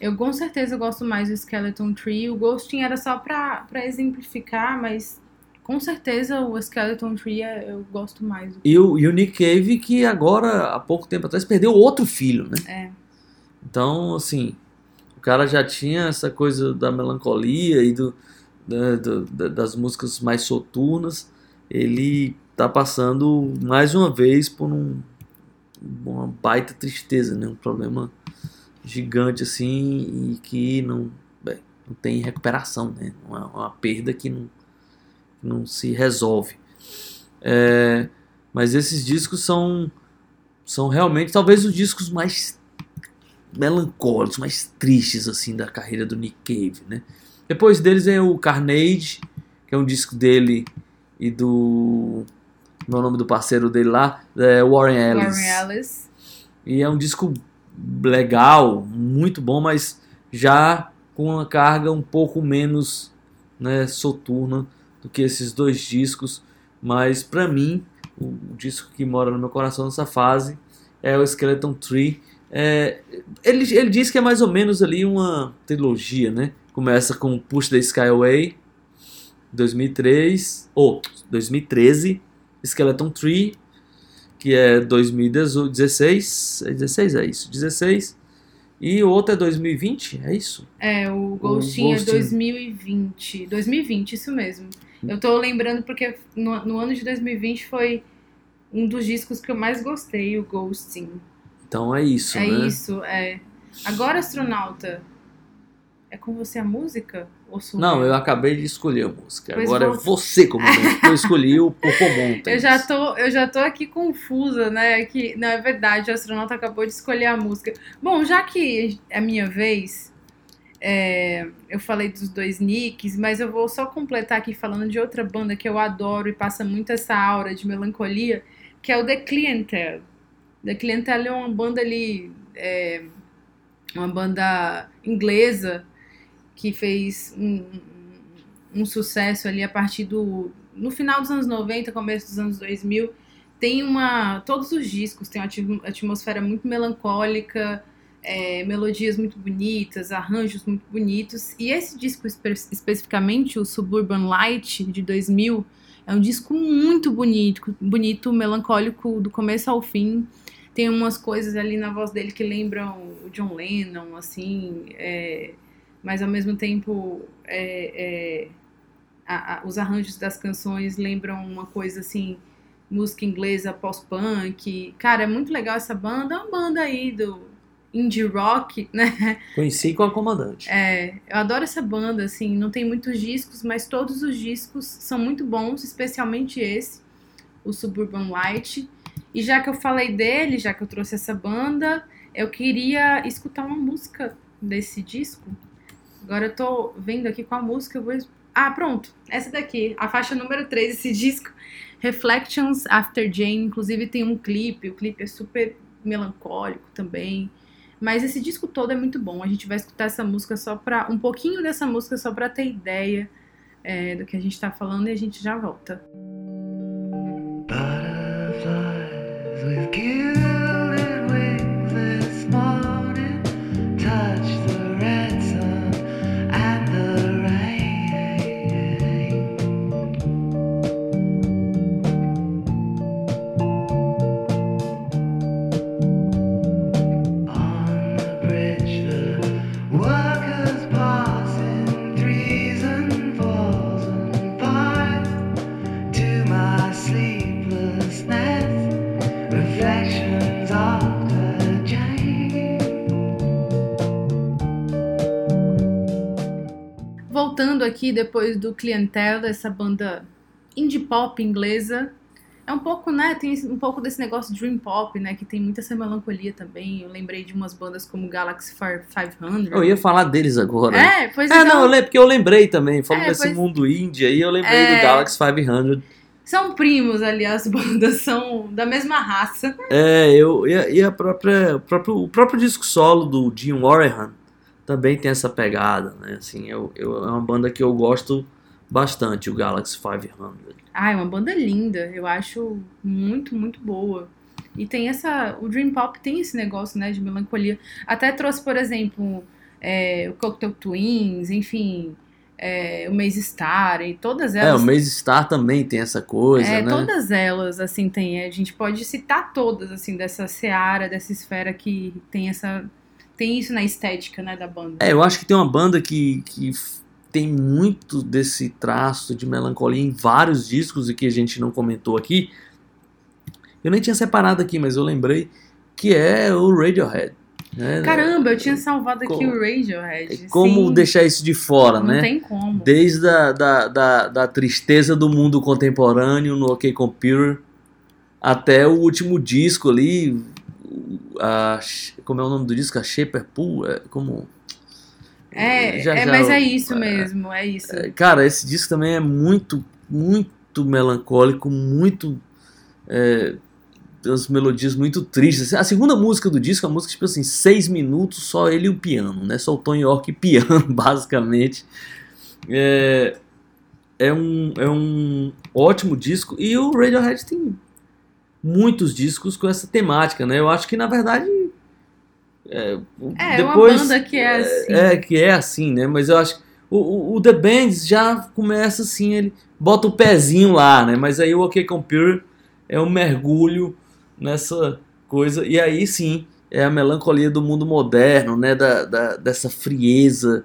Eu com certeza gosto mais do Skeleton Tree. O Ghosting era só pra exemplificar, mas com certeza o Skeleton Tree é- eu gosto mais. E o, e o Nick Cave que agora há pouco tempo atrás perdeu outro filho, né? É. Então, assim, o cara já tinha essa coisa da melancolia e do, da- do- da- das músicas mais soturnas. Ele tá passando mais uma vez por um, uma baita tristeza, né? Um problema gigante assim e que não, bem, não tem recuperação, né? Uma, uma perda que não, não se resolve. É, mas esses discos são são realmente talvez os discos mais melancólicos, mais tristes assim da carreira do Nick Cave, né? Depois deles é o Carnage, que é um disco dele e do meu nome do parceiro dele lá, é Warren Ellis. Warren Ellis. E é um disco legal, muito bom, mas já com uma carga um pouco menos né, soturna do que esses dois discos. Mas pra mim, o, o disco que mora no meu coração nessa fase é o Skeleton Tree. É, ele, ele diz que é mais ou menos ali uma trilogia, né? Começa com Push the Sky Away, 2003, ou 2013, Skeleton Tree, que é 2016, é 16 é isso, 16, e o outro é 2020, é isso? É, o Ghosting é Ghosting. 2020. 2020, isso mesmo. Eu tô lembrando porque no, no ano de 2020 foi um dos discos que eu mais gostei, o Ghosting. Então é isso, é né? isso, é. Agora, astronauta, é com você a música? Não, eu acabei de escolher a música. Pois Agora é você, comandante. eu escolhi o Popo Mountains. Eu já tô, eu já tô aqui confusa, né? Que não é verdade, o astronauta acabou de escolher a música. Bom, já que é minha vez, é, eu falei dos dois nicks, mas eu vou só completar aqui falando de outra banda que eu adoro e passa muito essa aura de melancolia, que é o The Clientele. The Clientele é uma banda ali, é, uma banda inglesa que fez um, um sucesso ali a partir do no final dos anos 90, começo dos anos 2000, tem uma todos os discos têm uma atmosfera muito melancólica, é, melodias muito bonitas, arranjos muito bonitos. E esse disco espe- especificamente, o Suburban Light de 2000, é um disco muito bonito, bonito, melancólico do começo ao fim. Tem umas coisas ali na voz dele que lembram o John Lennon, assim, é, mas ao mesmo tempo é, é, a- a- os arranjos das canções lembram uma coisa assim, música inglesa pós-punk. Cara, é muito legal essa banda, é uma banda aí do indie rock, né? Conheci com a comandante. É, eu adoro essa banda, assim, não tem muitos discos, mas todos os discos são muito bons, especialmente esse, o Suburban Light. E já que eu falei dele, já que eu trouxe essa banda, eu queria escutar uma música desse disco. Agora eu tô vendo aqui qual música eu vou. Ah, pronto. Essa daqui, a faixa número 3 desse disco, Reflections After Jane. Inclusive tem um clipe, o clipe é super melancólico também. Mas esse disco todo é muito bom. A gente vai escutar essa música só pra. um pouquinho dessa música só pra ter ideia é, do que a gente tá falando e a gente já volta. Butterflies with gilded Voltando aqui depois do Clientele, essa banda indie pop inglesa. É um pouco, né? Tem um pouco desse negócio dream pop, né? Que tem muita essa melancolia também. Eu lembrei de umas bandas como Galaxy 500. Eu ia falar deles agora. É, pois É, então, não, eu lembro, porque eu lembrei também. Falando É, desse pois- mundo indie aí, eu lembrei É. do Galaxy 500. São primos ali, as bandas são da mesma raça. É, eu, e, a- e a própria, o, próprio, o próprio disco solo do Jim Warren também tem essa pegada, né? Assim, eu, eu, é uma banda que eu gosto bastante, o Galaxy 500. Ah, é uma banda linda. Eu acho muito, muito boa. E tem essa. O Dream Pop tem esse negócio, né, de melancolia. Até trouxe, por exemplo, é, o Cocktail Twins, enfim, é, o Maze Star e todas É, elas. o Maze Star também tem essa coisa, É, né? todas elas, assim, tem. A gente pode citar todas, assim, dessa seara, dessa esfera que tem essa. Tem isso na estética, né, da banda. É, eu acho que tem uma banda que, que tem muito desse traço de melancolia em vários discos e que a gente não comentou aqui. Eu nem tinha separado aqui, mas eu lembrei que é o Radiohead. Né? Caramba, eu tinha salvado aqui Como- o Radiohead. Como sim. deixar isso de fora, Não né? tem como. Desde a da, da, da tristeza do mundo contemporâneo no OK Computer até o último disco ali, a, como é o nome do disco? A Shaper Pool? É, como... É, Já- é já- mas é isso mesmo, é isso. É, Cara, esse disco também é muito, muito melancólico, muito. É, umas melodias muito tristes. A segunda música do disco é uma música, tipo assim, seis minutos, só ele e o piano, né? Só o Tony York e piano, basicamente. É, é, um, é um ótimo disco. E o Radiohead tem muitos discos com essa temática, né? Eu acho que, na verdade. É, É, é uma depois, banda que é assim. É, que é assim, né? Mas eu acho que o, o, The Bands já começa assim, ele bota o pezinho lá, né? Mas aí o OK Computer é um mergulho nessa coisa. E aí sim, é a melancolia do mundo moderno, né? Da, da- dessa frieza, é,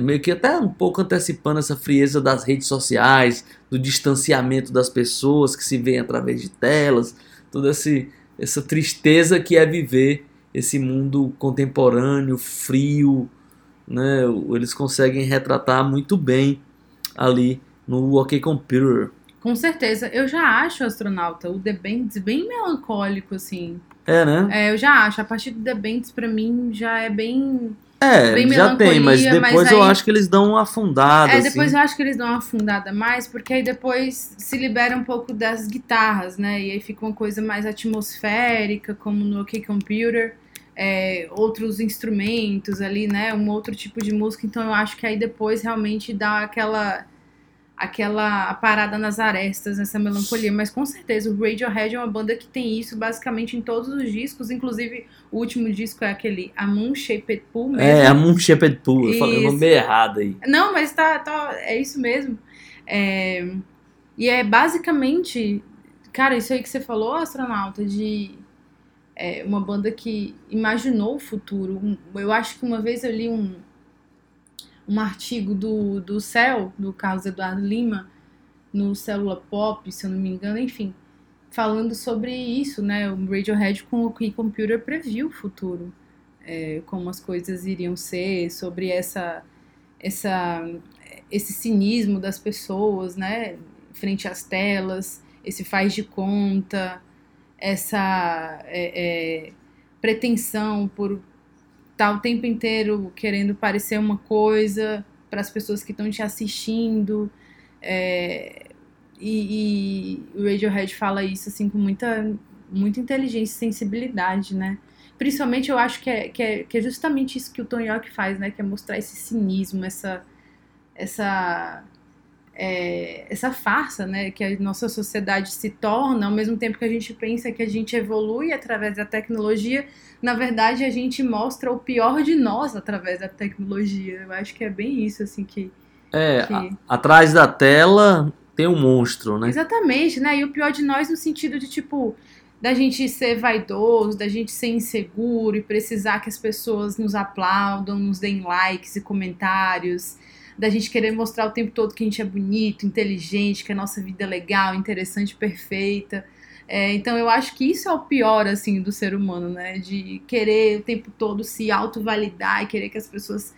meio que até um pouco antecipando essa frieza das redes sociais, do distanciamento das pessoas que se veem através de telas, toda essa tristeza que é viver esse mundo contemporâneo, frio, né? Eles conseguem retratar muito bem ali no OK Computer. Com certeza. Eu já acho, astronauta, o The Bands bem melancólico, assim. É, né? É, eu já acho. A partir do The Bands, pra mim, já é bem. É, bem já tem, mas depois mas eu aí- acho que eles dão uma afundada, É, assim. depois eu acho que eles dão uma afundada mais, porque aí depois se libera um pouco das guitarras, né? E aí fica uma coisa mais atmosférica, como no OK Computer. é, outros instrumentos ali, né? Um outro tipo de música. Então eu acho que aí depois realmente dá aquela aquela parada nas arestas, essa melancolia. Mas com certeza o Radiohead é uma banda que tem isso basicamente em todos os discos. Inclusive o último disco é aquele A Moon Shaped Pool mesmo. É, a Moon Shepherd Pool, eu falei o nome errado aí. Não, mas tá, tá é isso mesmo. É, e é basicamente, cara, isso aí que você falou, astronauta, de é, uma banda que imaginou o futuro. Eu acho que uma vez eu li um, um artigo do, do Céu, do Carlos Eduardo Lima, no Célula Pop, se eu não me engano, enfim, falando sobre isso, né? O Radiohead com o Key Computer previu o futuro, é, como as coisas iriam ser, sobre essa, essa, esse cinismo das pessoas, né? Frente às telas, esse faz de conta, essa é, é, pretensão, por estar o tempo inteiro querendo parecer uma coisa para as pessoas que estão te assistindo. É, e, e o Radiohead fala isso assim com muita, muita inteligência e sensibilidade, né? Principalmente eu acho que é, que, é, que é justamente isso que o Tony York faz, né? Que é mostrar esse cinismo, essa, essa, é, essa farsa, né? Que a nossa sociedade se torna, ao mesmo tempo que a gente pensa que a gente evolui através da tecnologia, na verdade a gente mostra o pior de nós através da tecnologia. Eu acho que é bem isso, assim, que... É, que- a- atrás da tela tem um monstro, né? Exatamente, né? E o pior de nós no sentido de, tipo, da gente ser vaidoso, da gente ser inseguro e precisar que as pessoas nos aplaudam, nos deem likes e comentários, da gente querer mostrar o tempo todo que a gente é bonito, inteligente, que a nossa vida é legal, interessante, perfeita. É, então eu acho que isso é o pior, assim, do ser humano, né? De querer o tempo todo se auto-validar e querer que as pessoas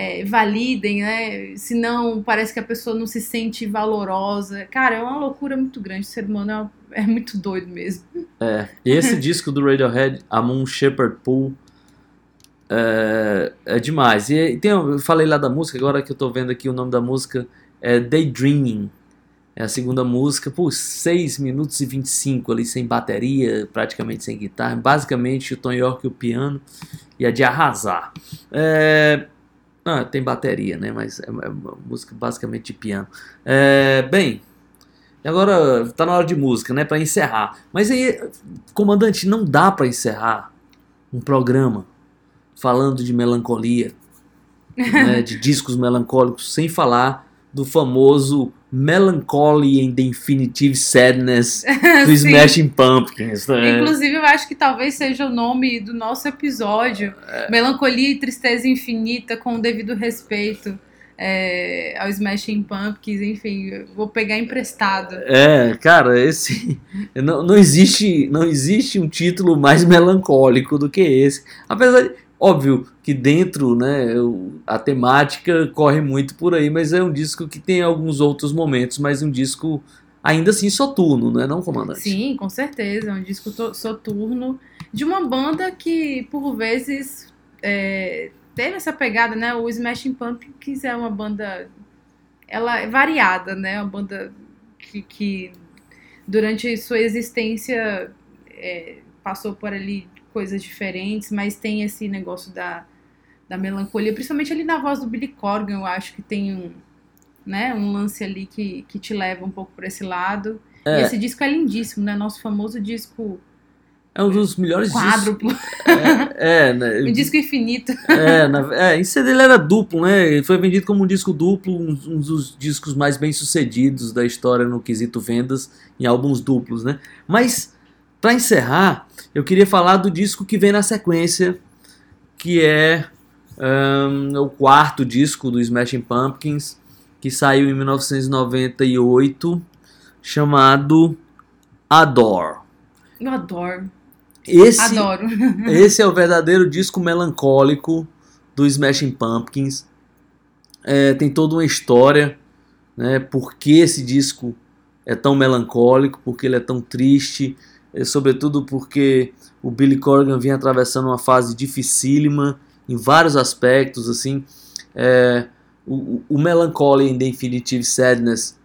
é, validem, né? Senão parece que a pessoa não se sente valorosa. Cara, é uma loucura muito grande. O ser humano é, uma- é muito doido mesmo. É, e esse disco do Radiohead, A Moon Shepherd Pool, é, é demais. E tem, eu falei lá da música, agora que eu tô vendo aqui o nome da música é Daydreaming. É a segunda música, por 6 minutos e 25 ali, sem bateria, praticamente sem guitarra. Basicamente o Tom York e o piano, e é de arrasar. É, ah, tem bateria, né? Mas é uma música basicamente de piano. É, bem, agora tá na hora de música, né? Pra encerrar. Mas aí, comandante, não dá pra encerrar um programa falando de melancolia, né, de discos melancólicos, sem falar do famoso Melancholy and the Infinitive Sadness do. Smashing Pumpkins. Né? Inclusive, eu acho que talvez seja o nome do nosso episódio. Melancolia e Tristeza Infinita, com o devido respeito é, ao Smashing Pumpkins. Enfim, vou pegar emprestado. É, cara, esse não, não existe não existe um título mais melancólico do que esse. Apesar de, óbvio que dentro, né, a temática corre muito por aí, mas é um disco que tem alguns outros momentos, mas um disco ainda assim soturno, não é não, comandante? Sim, com certeza. É um disco soturno de uma banda que, por vezes, é, teve essa pegada, né? O Smashing Pumpkins é uma banda. Ela é variada, né? Uma banda que, que durante sua existência é, passou por ali coisas diferentes, mas tem esse negócio da, da melancolia, principalmente ali na voz do Billy Corgan, eu acho que tem um, né, um lance ali que, que te leva um pouco por esse lado. É. E esse disco é lindíssimo, né? Nosso famoso disco É um dos melhores discos. quádruplo, É, né? um disco infinito. É, na, é, em CD ele era duplo, né? Ele foi vendido como um disco duplo, um, um dos discos mais bem sucedidos da história no quesito vendas em álbuns duplos, né? Mas, pra encerrar, eu queria falar do disco que vem na sequência, que é ahn, o quarto disco do Smashing Pumpkins, que saiu em 1998, chamado Adore. Eu adoro, Esse, adoro. esse é o verdadeiro disco melancólico do Smashing Pumpkins. É, tem toda uma história, né? Por que esse disco é tão melancólico, porque ele é tão triste, sobretudo porque o Billy Corgan vinha atravessando uma fase dificílima em vários aspectos, assim. É, o, o- Melancholy and the Infinitive Sadness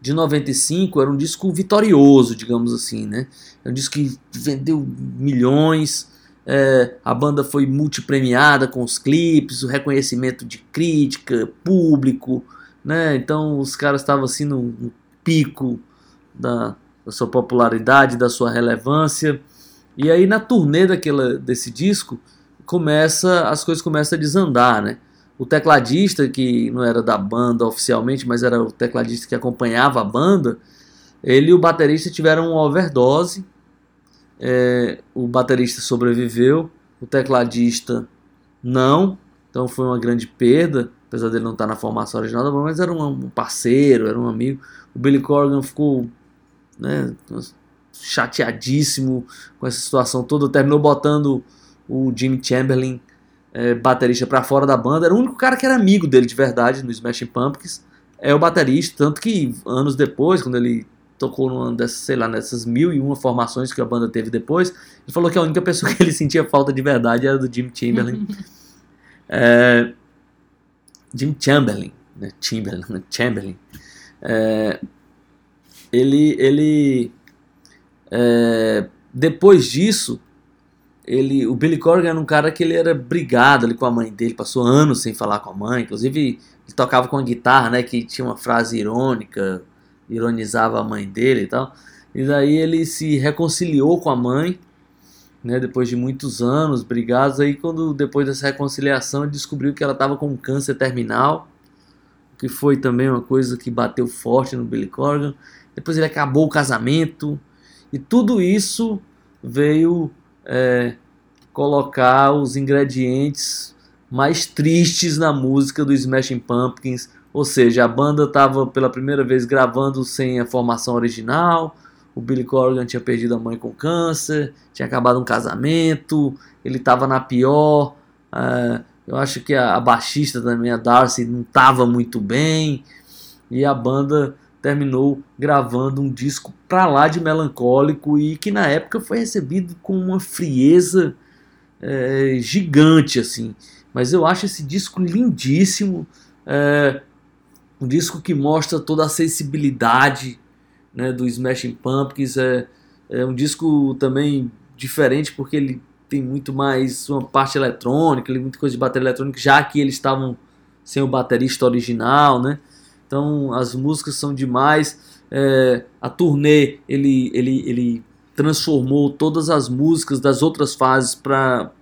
de 95 era um disco vitorioso, digamos assim, né? É um disco que vendeu milhões, é, a banda foi multipremiada com os clipes, o reconhecimento de crítica, público, né? Então os caras estavam assim no, no pico da, da sua popularidade, da sua relevância. E aí na turnê daquela, desse disco, começa as coisas começam a desandar, né? O tecladista, que não era da banda oficialmente, mas era o tecladista que acompanhava a banda, ele e o baterista tiveram uma overdose. É, o baterista sobreviveu, o tecladista não, então foi uma grande perda, apesar dele não estar na formação original da banda, mas era um, parceiro, era um amigo. O Billy Corgan ficou né, chateadíssimo com essa situação toda, terminou botando o Jimmy Chamberlain, é, baterista, para fora da banda. Era o único cara que era amigo dele de verdade no Smashing Pumpkins, é o baterista, tanto que anos depois, quando ele tocou numa dessas, sei lá, nessas mil e uma formações que a banda teve depois. Ele falou que a única pessoa que ele sentia falta de verdade era do Jim Chamberlain. É, Jim Chamberlain, né? Chamberlain, né? Chamberlain. É, ele, ele é, depois disso, ele, o Billy Corgan era um cara que ele era brigado ali com a mãe dele, passou anos sem falar com a mãe, inclusive ele tocava com a guitarra, né, que tinha uma frase irônica, ironizava a mãe dele e tal. E daí ele se reconciliou com a mãe, né, depois de muitos anos brigados. Aí quando depois dessa reconciliação ele descobriu que ela estava com câncer terminal, que foi também uma coisa que bateu forte no Billy Corgan. Depois ele acabou o casamento e tudo isso veio é, colocar os ingredientes mais tristes na música do Smashing Pumpkins. Ou seja, a banda estava pela primeira vez gravando sem a formação original. O Billy Corgan tinha perdido a mãe com câncer, tinha acabado um casamento, ele estava na pior. é, eu acho que a, a baixista também, a Darcy, não estava muito bem. E a banda terminou gravando um disco pra lá de melancólico e que na época foi recebido com uma frieza é, gigante assim. Mas eu acho esse disco lindíssimo, é, um disco que mostra toda a sensibilidade né, do Smashing Pumpkins. É, é um disco também diferente porque ele tem muito mais uma parte eletrônica, muita coisa de bateria eletrônica, já que eles estavam sem o baterista original, né? Então as músicas são demais. É, a turnê ele, ele, ele transformou todas as músicas das outras fases para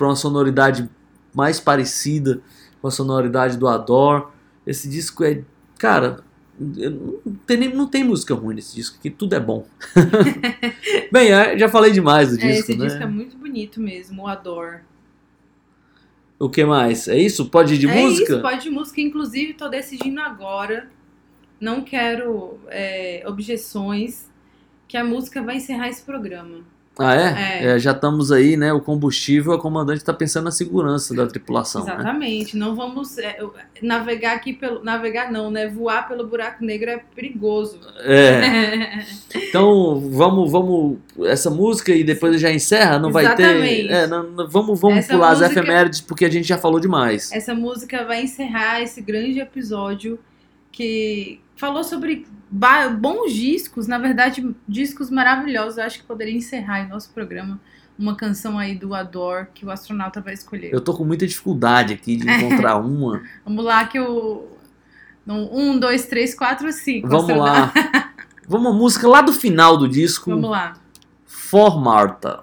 uma sonoridade mais parecida com a sonoridade do Adore. Esse disco é, cara, não tem, não tem música ruim nesse disco, que tudo é bom. Bem, é, já falei demais do É, disco, esse né? disco é muito bonito mesmo, o Adore. O que mais? É isso? Pode ir de é música? isso, pode de música. Inclusive, tô decidindo agora. Não quero é, objeções. Que a música vai encerrar esse programa. Ah, é? É. É, já estamos aí, né? O combustível, a comandante está pensando na segurança da tripulação, né? Exatamente. Não vamos é, navegar aqui pelo. Navegar não, né? Voar pelo buraco negro é perigoso. É. Então, vamos, vamos. Essa música e depois já encerra? Não vai ter. Exatamente. É, não- vamos vamos Essa pular as música- efemérides porque a gente já falou demais. Essa música vai encerrar esse grande episódio que falou sobre bons discos, na verdade, discos maravilhosos. Eu acho que poderia encerrar em nosso programa uma canção aí do Adore que o astronauta vai escolher. Eu tô com muita dificuldade aqui de encontrar uma. Vamos lá que o. Um, dois, três, quatro, cinco. Vamos lá. Vamos uma música lá do final do disco. Vamos lá. For Martha.